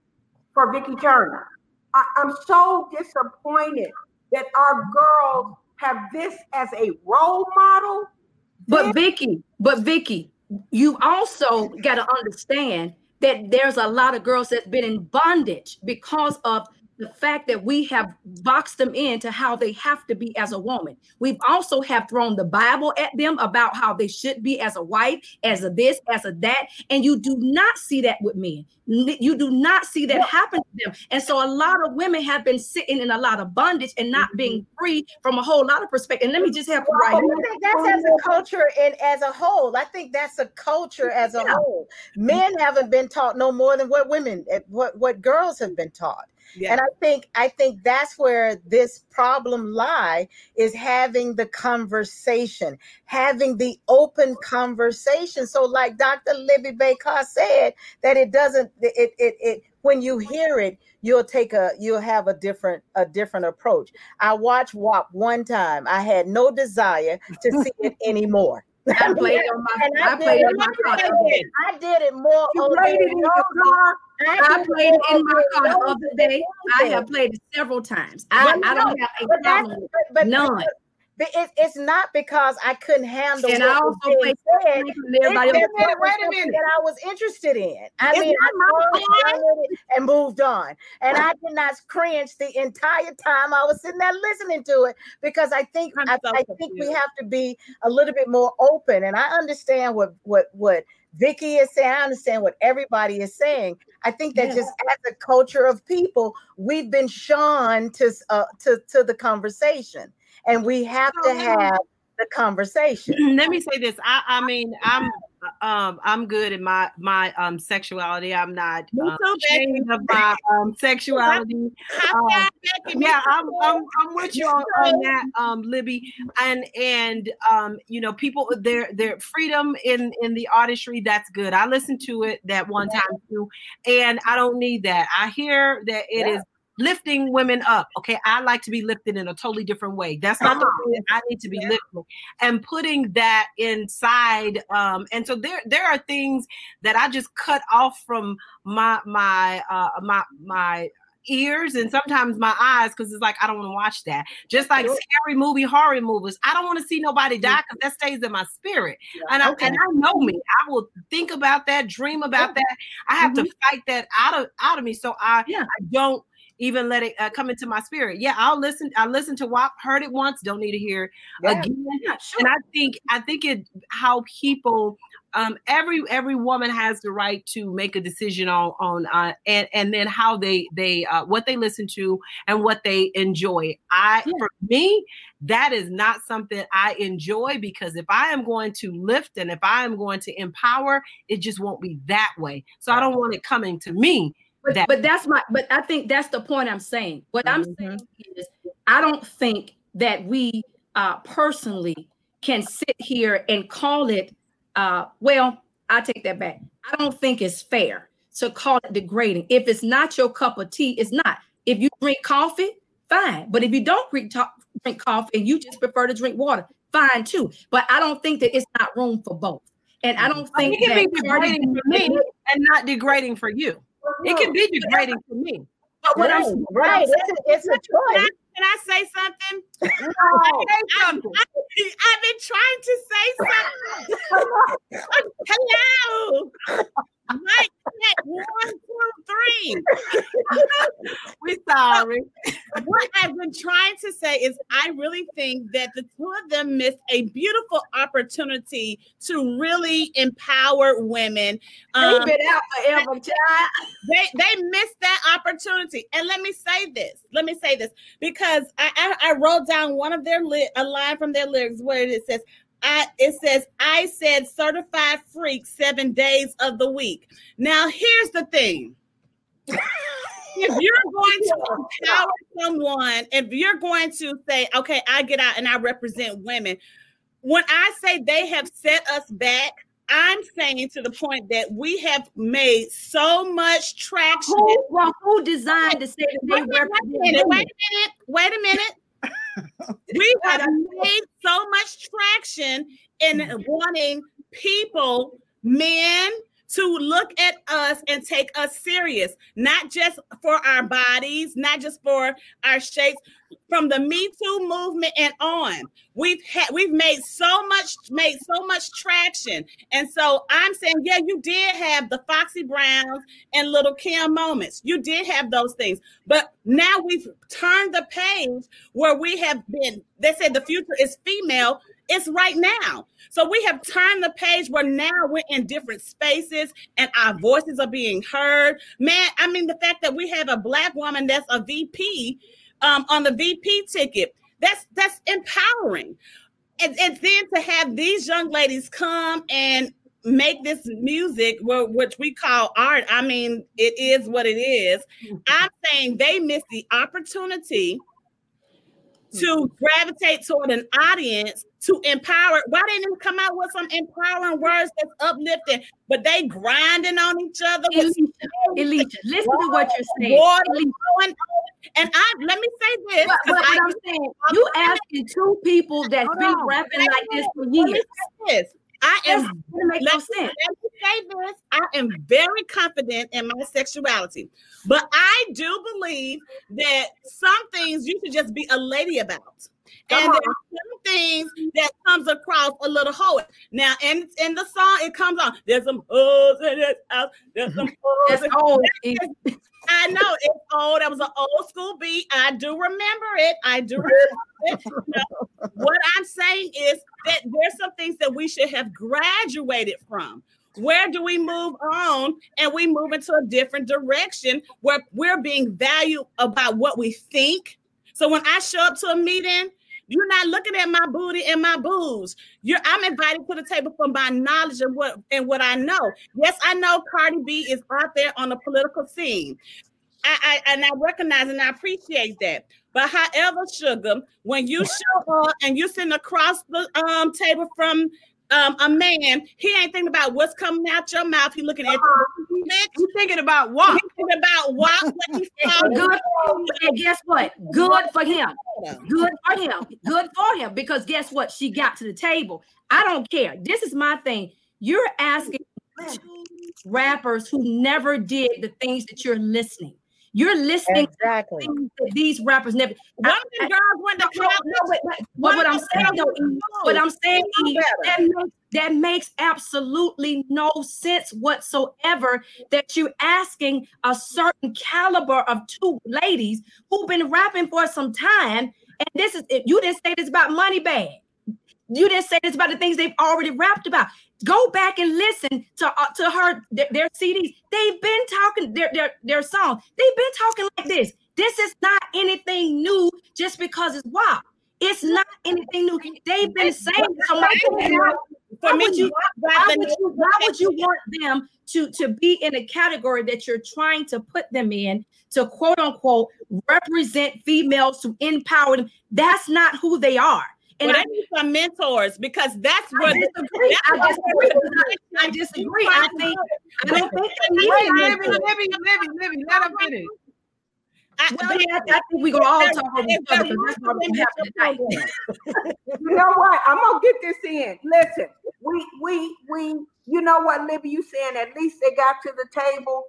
for Vicky Turner. I, I'm so disappointed that our girls have this as a role model. But Vicky, but Vicky, you also got to understand that there's a lot of girls that's been in bondage because of the fact that we have boxed them into how they have to be as a woman. We've also have thrown the Bible at them about how they should be as a wife, as a this, as a that, and you do not see that with men. You do not see that happen to them. And so a lot of women have been sitting in a lot of bondage and not being mm-hmm. free from a whole lot of perspective. And let me just help you right. I think that's as a culture and as a whole. I think that's a culture as a yeah. whole. Men haven't been taught no more than what women, eh, what what girls have been taught. Yeah. And I think I think that's where this problem lie is having the conversation, having the open conversation. So like Dr. Libby Baker said that it doesn't it it it when you hear it you'll take a you'll have a different a different approach. I watched WAP one time. I had no desire to see it anymore. I played on my. I, I played on my car. I did it more. You played it in your car. I played it in my car the other day. I have played it several times. I, I don't have a problem. But, but, None. It, it's not because I couldn't handle and I also said. Everybody wait a minute, that I was interested in. I it's mean, I and moved on, and I did not cringe the entire time I was sitting there listening to it because I think I, I think we have to be a little bit more open, and I understand what what what Vicky is saying. I understand what everybody is saying. I think that yeah. just as a culture of people, we've been shunned to uh, to to the conversation and we have to have the conversation. Let me say this. I, I mean, I'm um I'm good in my my um sexuality. I'm not um, ashamed of my um sexuality. Um, yeah, I'm, I'm I'm with you on, on that, um, Libby. And and um, you know, people their their freedom in in the artistry, that's good. I listened to it that one time too, and I don't need that. I hear that it yeah. is lifting women up. Okay, I like to be lifted in a totally different way. That's not the way I need to be yeah. lifted. And putting that inside, um, and so there there are things that I just cut off from my my uh my my ears and sometimes my eyes because it's like I don't want to watch that. Just like scary movie, horror movies. I don't want to see nobody die because that stays in my spirit. Yeah. And, I, okay. and I know me. I will think about that, dream about that. I have mm-hmm. to fight that out of out of me. So I, yeah. I don't even let it uh, come into my spirit. Yeah, I'll listen. I listen to WAP, heard it once, don't need to hear yeah. again. Yeah, sure. And I think I think it how people um every every woman has the right to make a decision on on uh and and then how they they uh what they listen to and what they enjoy i yeah. for me that is not something i enjoy because if i am going to lift and if i am going to empower it just won't be that way so i don't want it coming to me but, that. but that's my but I think that's the point I'm saying. What mm-hmm. I'm saying is I don't think that we uh personally can sit here and call it uh well, I take that back. I don't think it's fair to call it degrading. If it's not your cup of tea, it's not. If you drink coffee, fine. But if you don't drink, drink coffee and you just prefer to drink water, fine too. But I don't think that it's not room for both. And I don't think it can be degrading for me and not degrading for you. It can be degrading for me. But what right, I'm right, it's a, it's a choice. Can I say something? No. I, have been trying to say something. Hello. Mike, one, two, three. We're sorry. What I've been trying to say is, I really think that the two of them missed a beautiful opportunity to really empower women. Um, They've been out forever, child. They they missed that opportunity. And let me say this. Let me say this because I I, I wrote down one of their li- a line from their lyrics where it says, I, it says, I said certified freak seven days of the week. Now, here's the thing. if you're going to empower someone, if you're going to say, okay, I get out and I represent women, when I say they have set us back, I'm saying to the point that we have made so much traction. Who, well, who designed to say that they represent? Wait a minute. Wait a minute. Wait a minute we have made so much traction in mm-hmm. wanting people, men, to look at us and take us serious, not just for our bodies, not just for our shapes. From the Me Too movement and on, we've had we've made so much made so much traction, and so I'm saying, yeah, you did have the Foxy Browns and Little Kim moments. You did have those things, but now we've turned the page where we have been. They said the future is female. It's right now. So we have turned the page where now we're in different spaces and our voices are being heard. Man, I mean, the fact that we have a black woman that's a VP um, on the VP ticket, that's that's empowering. And, and then to have these young ladies come and make this music, which we call art, I mean, it is what it is. Mm-hmm. I'm saying they missed the opportunity to gravitate toward an audience to empower. Why didn't they come out with some empowering words that's uplifting? But they grinding on each other. Alicia, Alicia listen to what you're saying. And I let me say this. But, but I, am saying, you asking two people that's been rapping like this for years. I am make no sense. Let me say this. I am very confident in my sexuality, but I do believe that some things you should just be a lady about. Come and there's some things that comes across a little hoe. Now, in in the song, it comes on. There's some hoes in this house. There's some hoes. It's old. I know it's old. That was an old school beat. I do remember it. I do remember it. what I'm saying is that there's some things that we should have graduated from. Where do we move on and we move into a different direction where we're being valued about what we think? So when I show up to a meeting, you're not looking at my booty and my boobs. You're I'm invited to the table for my knowledge and what and what I know. Yes, I know Cardi B is out there on the political scene. I, I and I recognize and I appreciate that. But however, sugar, when you show up and you're sitting across the um, table from um, a man, he ain't thinking about what's coming out your mouth. He looking at you. He's thinking about what? He's thinking about what. what good. And guess what? Good for him. Good for him. Good for him. Because guess what? She got to the table. I don't care. This is my thing. You're asking rappers who never did the things that you're listening. You're listening exactly. these rappers never. One of the girls to college. No, but, but, but what I'm saying though, what I'm saying that makes, that makes absolutely no sense whatsoever. That you're asking a certain caliber of two ladies who've been rapping for some time, and this is you didn't say this about Moneybagg. You didn't say this about the things they've already rapped about. Go back and listen to uh, to her their, their, CDs. They've been talking their, their their songs. They've been talking like this. This is not anything new just because it's WAP. It's not anything new. They've been saying so much. Why would you why would you why would you want them to to be in a category that you're trying to put them in to quote unquote represent females to empower them? That's not who they are. And I need some mentors because that's what I disagree. I disagree. I disagree. I think I don't think Wait, Libby, Libby, Libby, Libby, let him finish. I, well, yeah, I think we gonna all talk over each other because that's what we're tonight. you know what? I'm gonna get this in. Listen, we we we. You know what, Libby? You saying at least they got to the table.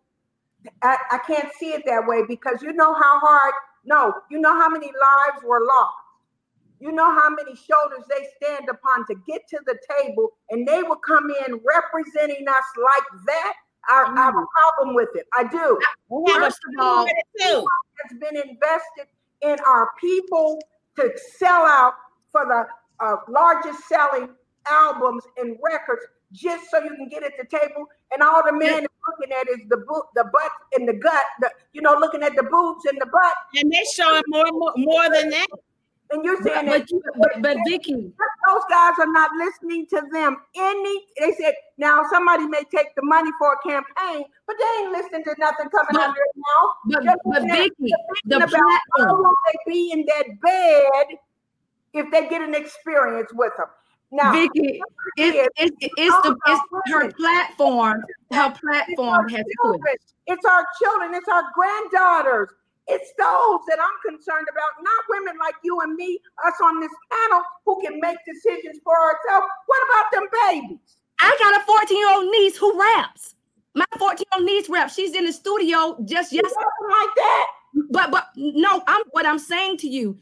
I, I can't see it that way because you know how hard. No, you know how many lives were lost you know how many shoulders they stand upon to get to the table, and they will come in representing us like that. I, mm. I have a problem with it. I do. First of all, has been invested in our people to sell out for the uh, largest selling albums and records just so you can get at the table. And all the men are looking at is the boot, the butt and the gut, the, you know, looking at the boobs and the butt. And they're showing more, more, more than that. And you're saying but, that, but, but Vicky, those guys are not listening to them. Any they said now somebody may take the money for a campaign, but they ain't listening to nothing coming but, out their mouth. But, but Vicky, the about platform. how will they be in that bed if they get an experience with them. Now, Vicky, it's, it's, it's, the, it's her platform. Her platform has pushed. It's our children. It's our granddaughters. It's those that I'm concerned about, not women like you and me, us on this panel, who can make decisions for ourselves. What about them babies? I got a 14 year old niece who raps. My 14 year old niece raps. She's in the studio just yesterday. like that. But but no, I'm what I'm saying to you.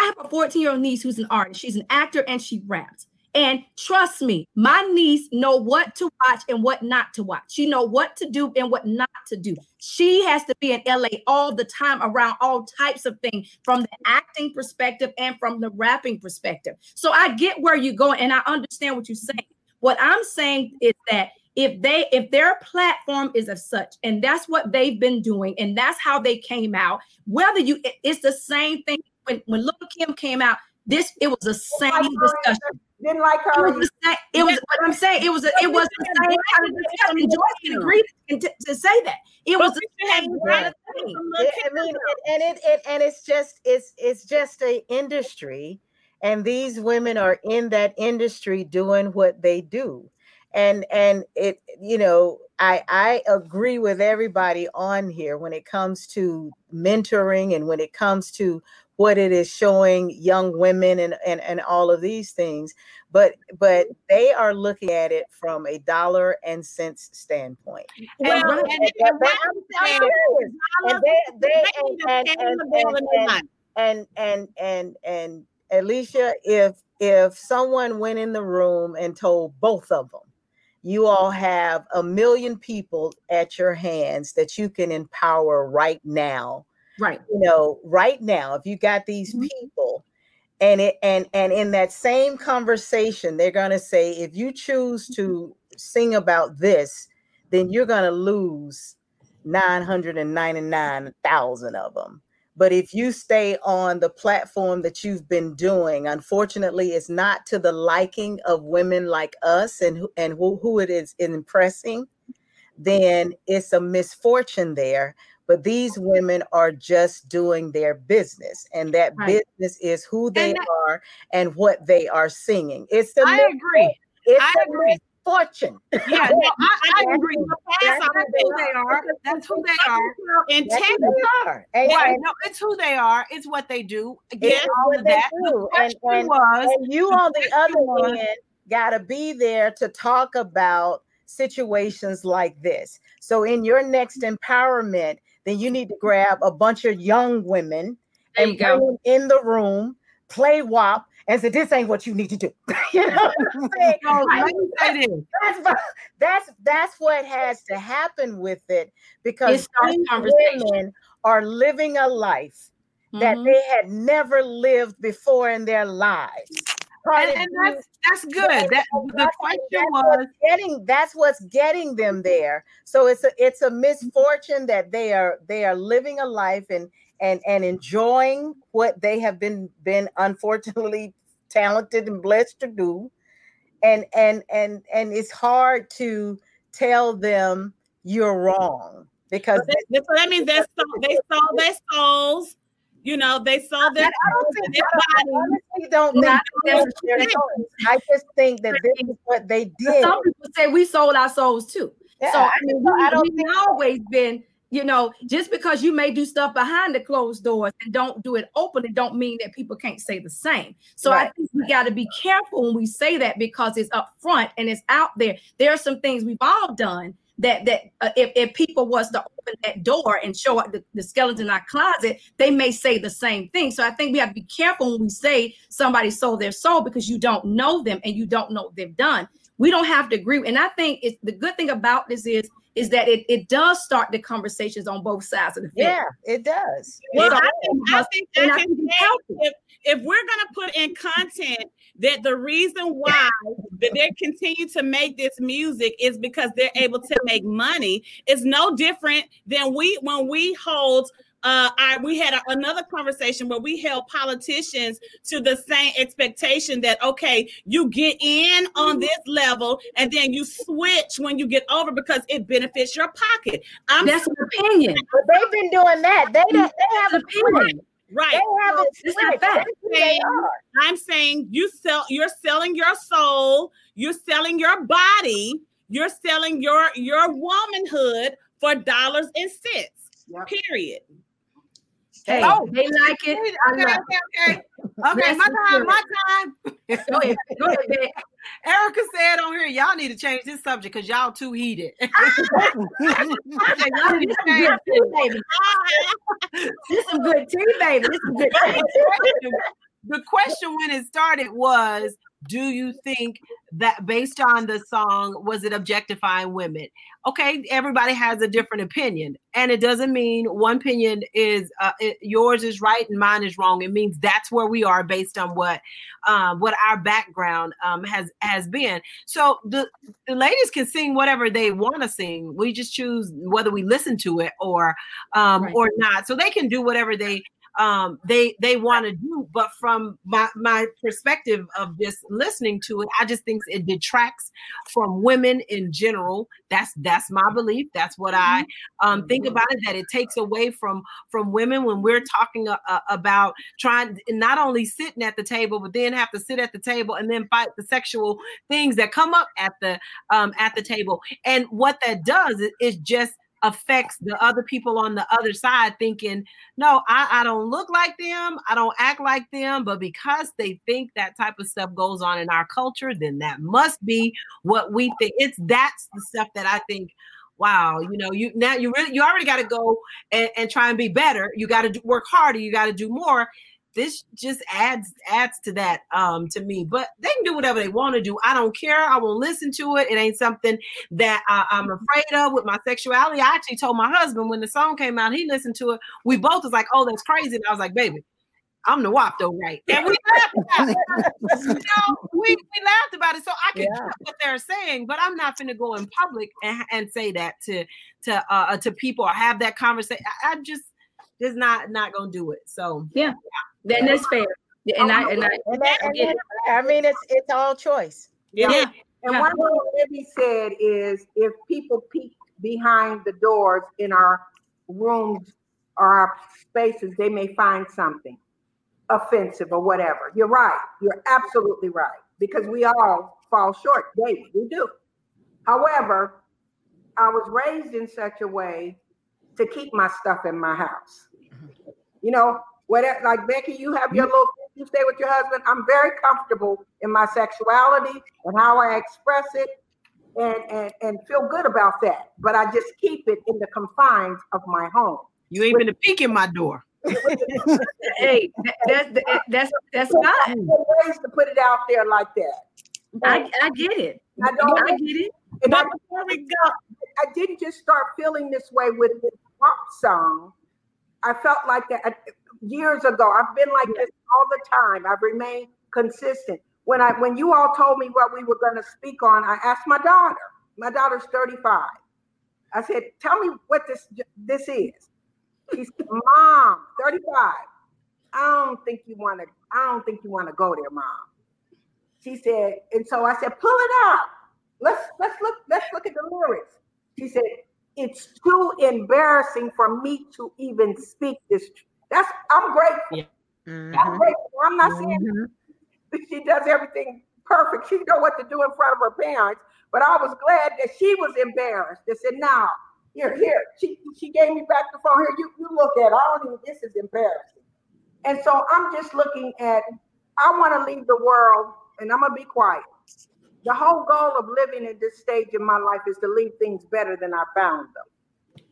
I have a 14 year old niece who's an artist. She's an actor and she raps. And trust me, my niece know what to watch and what not to watch. She know what to do and what not to do. She has to be in LA all the time around all types of things from the acting perspective and from the rapping perspective. So I get where you're going and I understand what you're saying. What I'm saying is that if they if their platform is of such and that's what they've been doing and that's how they came out whether you it's the same thing when when Lil Kim came out this it was the same discussion didn't like her. It was, the same, it was what I'm saying. It was a, it was the same kind of discussion. And Joyce can agree to, to, say that it was the same kind of thing. I mean, and it, it and it's just it's it's just a industry, and these women are in that industry doing what they do, and and it you know I I agree with everybody on here when it comes to mentoring and when it comes to what it is showing young women and, and and all of these things but but they are looking at it from a dollar and cents standpoint. Well, and, and and and and alicia if if someone went in the room and told both of them you all have a million people at your hands that you can empower right now right you know right now if you got these mm-hmm. people and it and and in that same conversation they're going to say if you choose to mm-hmm. sing about this then you're going to lose 999,000 of them but if you stay on the platform that you've been doing unfortunately it's not to the liking of women like us and who, and who, who it is impressing then it's a misfortune there but these women are just doing their business and that right. business is who they that, are and what they are singing. It's the i agree. it's I agree. fortune yeah no, I, I agree. that's, that's who they are. that's who they are. and are. And, right, no, it's who they are. It's what they do. Again all of that. And, and, was, and you on the other hand got to be there to talk about situations like this. So in your next mm-hmm. empowerment then you need to grab a bunch of young women there and bring them in the room, play WAP, and say, This ain't what you need to do. you know that's, that's, that's what has to happen with it because women are living a life mm-hmm. that they had never lived before in their lives and, and that's that's good. That the question was getting that's what's getting them there. So it's a it's a misfortune that they are they are living a life and and and enjoying what they have been been unfortunately talented and blessed to do. And and and and it's hard to tell them you're wrong because that, so that means they sold, they sold their souls you know, they sold their. I don't think their body. I honestly don't think I just think that this is what they did. Some people say we sold our souls too. Yeah, so I mean, we, I don't think always been you know, just because you may do stuff behind the closed doors and don't do it openly, don't mean that people can't say the same. So right. I think we got to be careful when we say that because it's up front and it's out there. There are some things we've all done that that uh, if, if people was to open that door and show up the, the skeleton in our closet, they may say the same thing. So I think we have to be careful when we say somebody sold their soul because you don't know them and you don't know what they've done. We don't have to agree. And I think it's the good thing about this is is that it, it does start the conversations on both sides of the fence. Yeah, it does. Well, I think, I think, I think if, if we're going to put in content that the reason why that they continue to make this music is because they're able to make money is no different than we when we hold uh, I we had a, another conversation where we held politicians to the same expectation that okay, you get in on this level and then you switch when you get over because it benefits your pocket. I'm That's an opinion. But they've been doing that. They they have an opinion. Right. They have a I'm saying, I'm saying you sell you're selling your soul, you're selling your body, you're selling your your womanhood for dollars and cents. Yep. Period. Hey, oh, they like it. Okay, okay, okay. Okay, my time, my time. go ahead, go ahead, Erica said on here, y'all need to change this subject because y'all too heated. This is good tea, baby. This is good tea. the question when it started was do you think that based on the song was it objectifying women? Okay everybody has a different opinion and it doesn't mean one opinion is uh, it, yours is right and mine is wrong. It means that's where we are based on what um, what our background um, has has been. So the, the ladies can sing whatever they want to sing. We just choose whether we listen to it or um, right. or not. So they can do whatever they um, they they want to do. But from my my perspective of just listening to it, I just think it detracts from women in general. That's that's my belief. That's what I mm-hmm. um, think about it. That it takes away from from women when we're talking uh, uh, about trying not only sitting at the table, but then have to sit at the table and then fight the sexual things that come up at the um, at the table. And what that does is, is just affects the other people on the other side thinking, no, I, I don't look like them, I don't act like them, but because they think that type of stuff goes on in our culture, then that must be what we think. It's that's the stuff that I think wow you know you now you really you already got to go and, and, try and be better you got to work harder you got to do more this just adds adds to that um to me but they can do whatever they want to do i don't care i won't listen to it it ain't something that I, am afraid of with my sexuality i actually told my husband when the song came out he listened to it we both was like oh that's crazy and i was like baby I'm the WAP though, right? And we laughed about it. you know, we, we laughed about it. So I can yeah. what they're saying, but I'm not gonna go in public and, and say that to to uh to people or have that conversation. I, I just just not not gonna do it. So yeah. yeah. Then that's fair. Oh, and I and I and that, and I mean it's it's all choice. Yeah. yeah. And yeah. one thing Libby said is if people peek behind the doors in our rooms or our spaces, they may find something offensive or whatever. You're right. You're absolutely right. Because we all fall short daily. We do. However, I was raised in such a way to keep my stuff in my house. You know, whatever like Becky, you have your little you stay with your husband. I'm very comfortable in my sexuality and how I express it and, and, and feel good about that. But I just keep it in the confines of my home. You ain't been a peek in my door. hey, that's that's that's not ways to put it out there like that. I, I get it. I, don't, I get it. And but I, before we go, I didn't just start feeling this way with the WAP song. I felt like that uh, years ago. I've been like this all the time. I've remained consistent. When I when you all told me what we were going to speak on, I asked my daughter. My daughter's 35. I said, "Tell me what this this is." She said, "Mom, 35. I don't think you want to. I don't think you want to go there, Mom." She said, and so I said, "Pull it up. Let's let's look. Let's look at the lyrics." She said, "It's too embarrassing for me to even speak this truth. that's I'm grateful. Yeah. Mm-hmm. I'm grateful. I'm not saying mm-hmm. she does everything perfect. She know what to do in front of her parents, but I was glad that she was embarrassed. They said, "Now, here, here." She she gave me back the phone. Here, you you look at. It. I don't even. This is embarrassing. And so I'm just looking at. I want to leave the world, and I'm gonna be quiet. The whole goal of living at this stage in my life is to leave things better than I found them.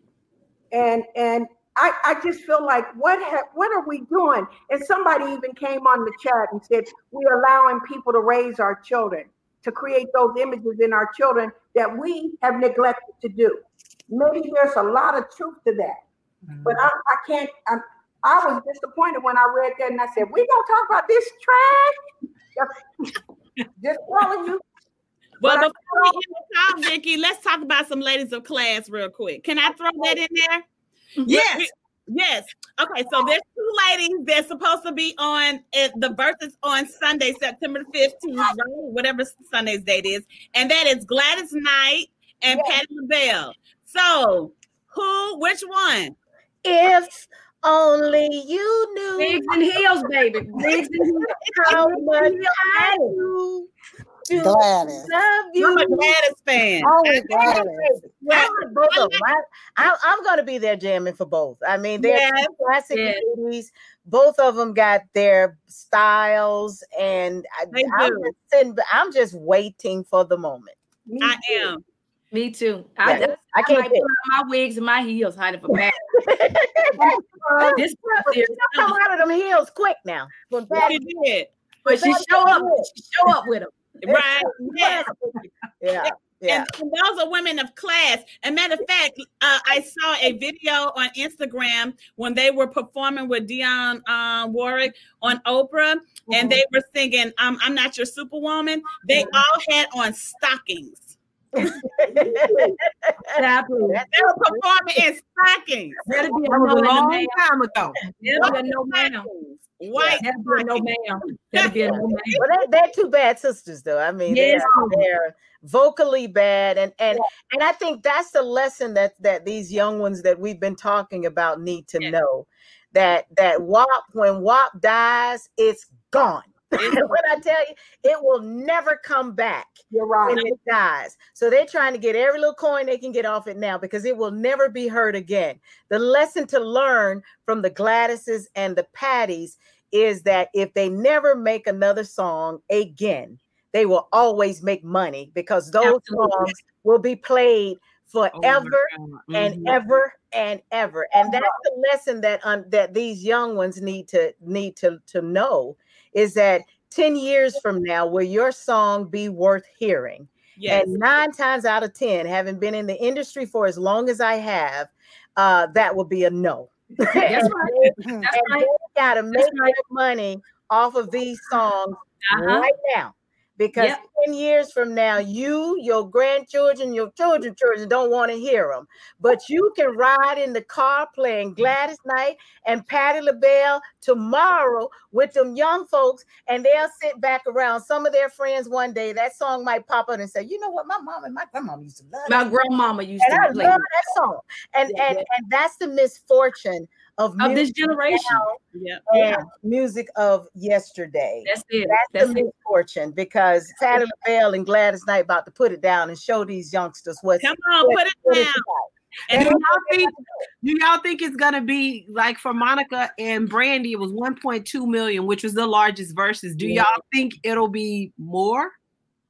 And and I, I just feel like what ha- what are we doing? And somebody even came on the chat and said we're allowing people to raise our children, to create those images in our children that we have neglected to do. Maybe there's a lot of truth to that, mm-hmm. but I, I can't. I'm, I was disappointed when I read that and I said, "We gonna talk about this trash?" just telling you. Well, before we end the talk, Vicky, let's talk about some ladies of class real quick. Can I throw that in there? Mm-hmm. Yes. Yes. Okay. So there's two ladies that's supposed to be on at the Verzuz on Sunday, September 15th, right? whatever Sunday's date is, and that is Gladys Knight and yes. Patti LaBelle. So who? Which one? If only you knew. Bigs and heels, baby. Bigs and heels. How much I do. You. Gladys. Love you. I'm a Gladys fan. Oh, Always Gladys. I like both of them. I, I, I'm going to be there jamming for both. I mean, they're Yes, classic yes. ladies. Both of them got their styles, and I, They I'm, just sitting, I'm just waiting for the moment. Me I too. am. Me too. I, Yeah, I, I can't might pick. pull out my wigs and my heels hiding for back. this Come out of them heels quick now. When Patti- You did. but she show up. She show up with them. Right. Yes. yeah, yeah. And, and those are women of class. And matter of fact, uh, I saw a video on Instagram when they were performing with Dionne uh, Warwick on Oprah, and they were singing um, "I'm Not Your Superwoman." They all had on stockings. Exactly. They were performing in stockings. Better be a That was no a a long ma'am. time ago. Better be no ma'am. White. Better be a no ma'am. Better be a no ma'am. Well, they, they're two bad sisters, though. I mean, Yes. they're, they're vocally bad, and and and I think that's the lesson that that these young ones that we've been talking about need to Yeah. know that that WAP when WAP dies, it's gone. when I tell you, it will never come back You're right. when it dies. So they're trying to get every little coin they can get off it now because it will never be heard again. The lesson to learn from the Gladyses and the Patties is that if they never make another song again, they will always make money because those Absolutely. songs will be played Oh forever God. and Mhm. ever and ever and that's the lesson that um, that these young ones need to need to to know is that 10 years from now will your song be worth hearing Yes. and nine times out of 10 having been in the industry for as long as i have uh that will be a no That's right. That's right. they got to make right. money off of these songs Uh-huh. right now because Yep. 10 years from now you your grandchildren your children children don't want to hear them but you can ride in the car playing gladys knight and Patti labelle tomorrow with them young folks and they'll sit back around. Some of their friends one day that song might pop up and say you know what? My mom and my grandmama used to love My grandmama used and to I love that song. And Yeah, and and that's the misfortune of of this music generation. Yeah. and music of yesterday. That's it. That's, That's the it. misfortune because Patti LaBelle and Gladys Knight about to put it down and show these youngsters what's Come on, what- put it it's down. about. Do y'all think do y'all think it's gonna be like for Monica and Brandy? It was 1.2 million, which was the largest Verzuz. Do y'all think it'll be more?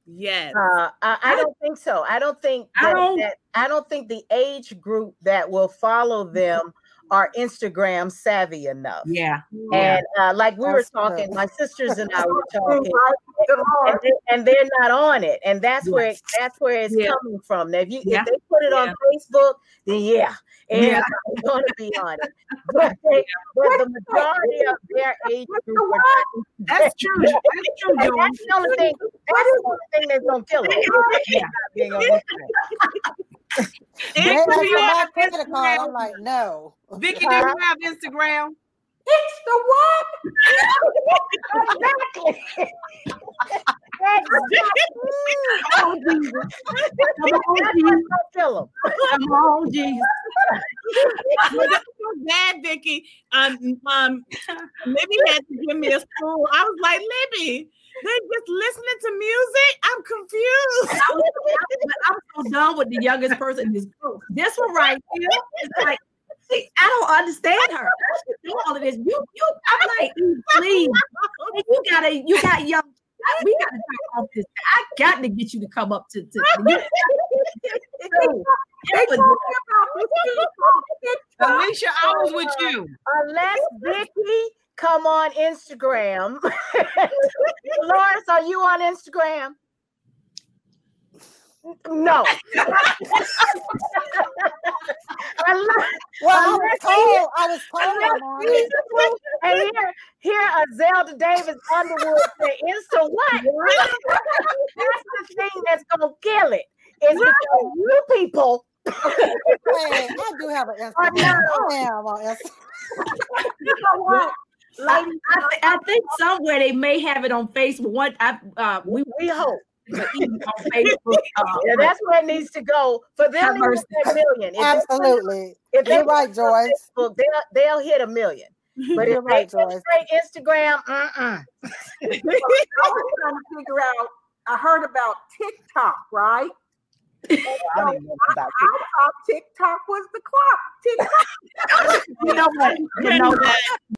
yes. Uh, I, I don't think so. I don't think I don't- that I don't think the age group that will follow them are Instagram savvy enough. Yeah. And uh, like we were talking, my sisters and I were talking, and, and they're not on it, and that's where Yes. that's where it's Yeah. coming from. Now, if you Yeah. if they put it on Facebook, then yeah, Yeah. everybody's going to be on it. But, they, but the majority of their age group. That's true. That's true, that's the only thing. That's the only thing that's gonna kill it. Yeah. Being on Instagram. They And asked do you have credit card. I'm like, no. Vicky, do you have Instagram? It's the what? exactly. Oh, Jesus. That's what's gonna kill 'em. Come on, Jesus. bad, Vicky. Um, um, Libby had to give me a spool. I was like, Libby, they're just listening to music. I'm confused. I was- I'm so done with the youngest person in this group. This one right here is like, see, I don't understand her. I should do all of this. You, you, I'm like, please, you gotta, you got young. We gotta talk off this. I got to get you to come up to. to you, They talking about this Alicia, I was with you. Unless Vicky come on Instagram. Lawrence, are you on Instagram? No. Unless, Well, I was told, I was told and here, here, a Zelda Davis Underwood say, Insta what? that's the thing that's gonna kill it. Is because you people Hey, I do have an Instagram. I am on Instagram. you know what? I, I, thi- I think somewhere they may have it on Facebook. One, I, uh, we We hope. were even on Facebook. Uh, Yeah, that's where it needs to go for them Have to hit mercy. that million. If they Absolutely. If they You're right, Joyce. Facebook, they'll they'll hit a million. But You're if right, they Joyce. straight Instagram, uh-uh. I was trying to figure out I heard about TikTok, right? I, so I, I thought TikTok was the clock. TikTok. you know what? You know what?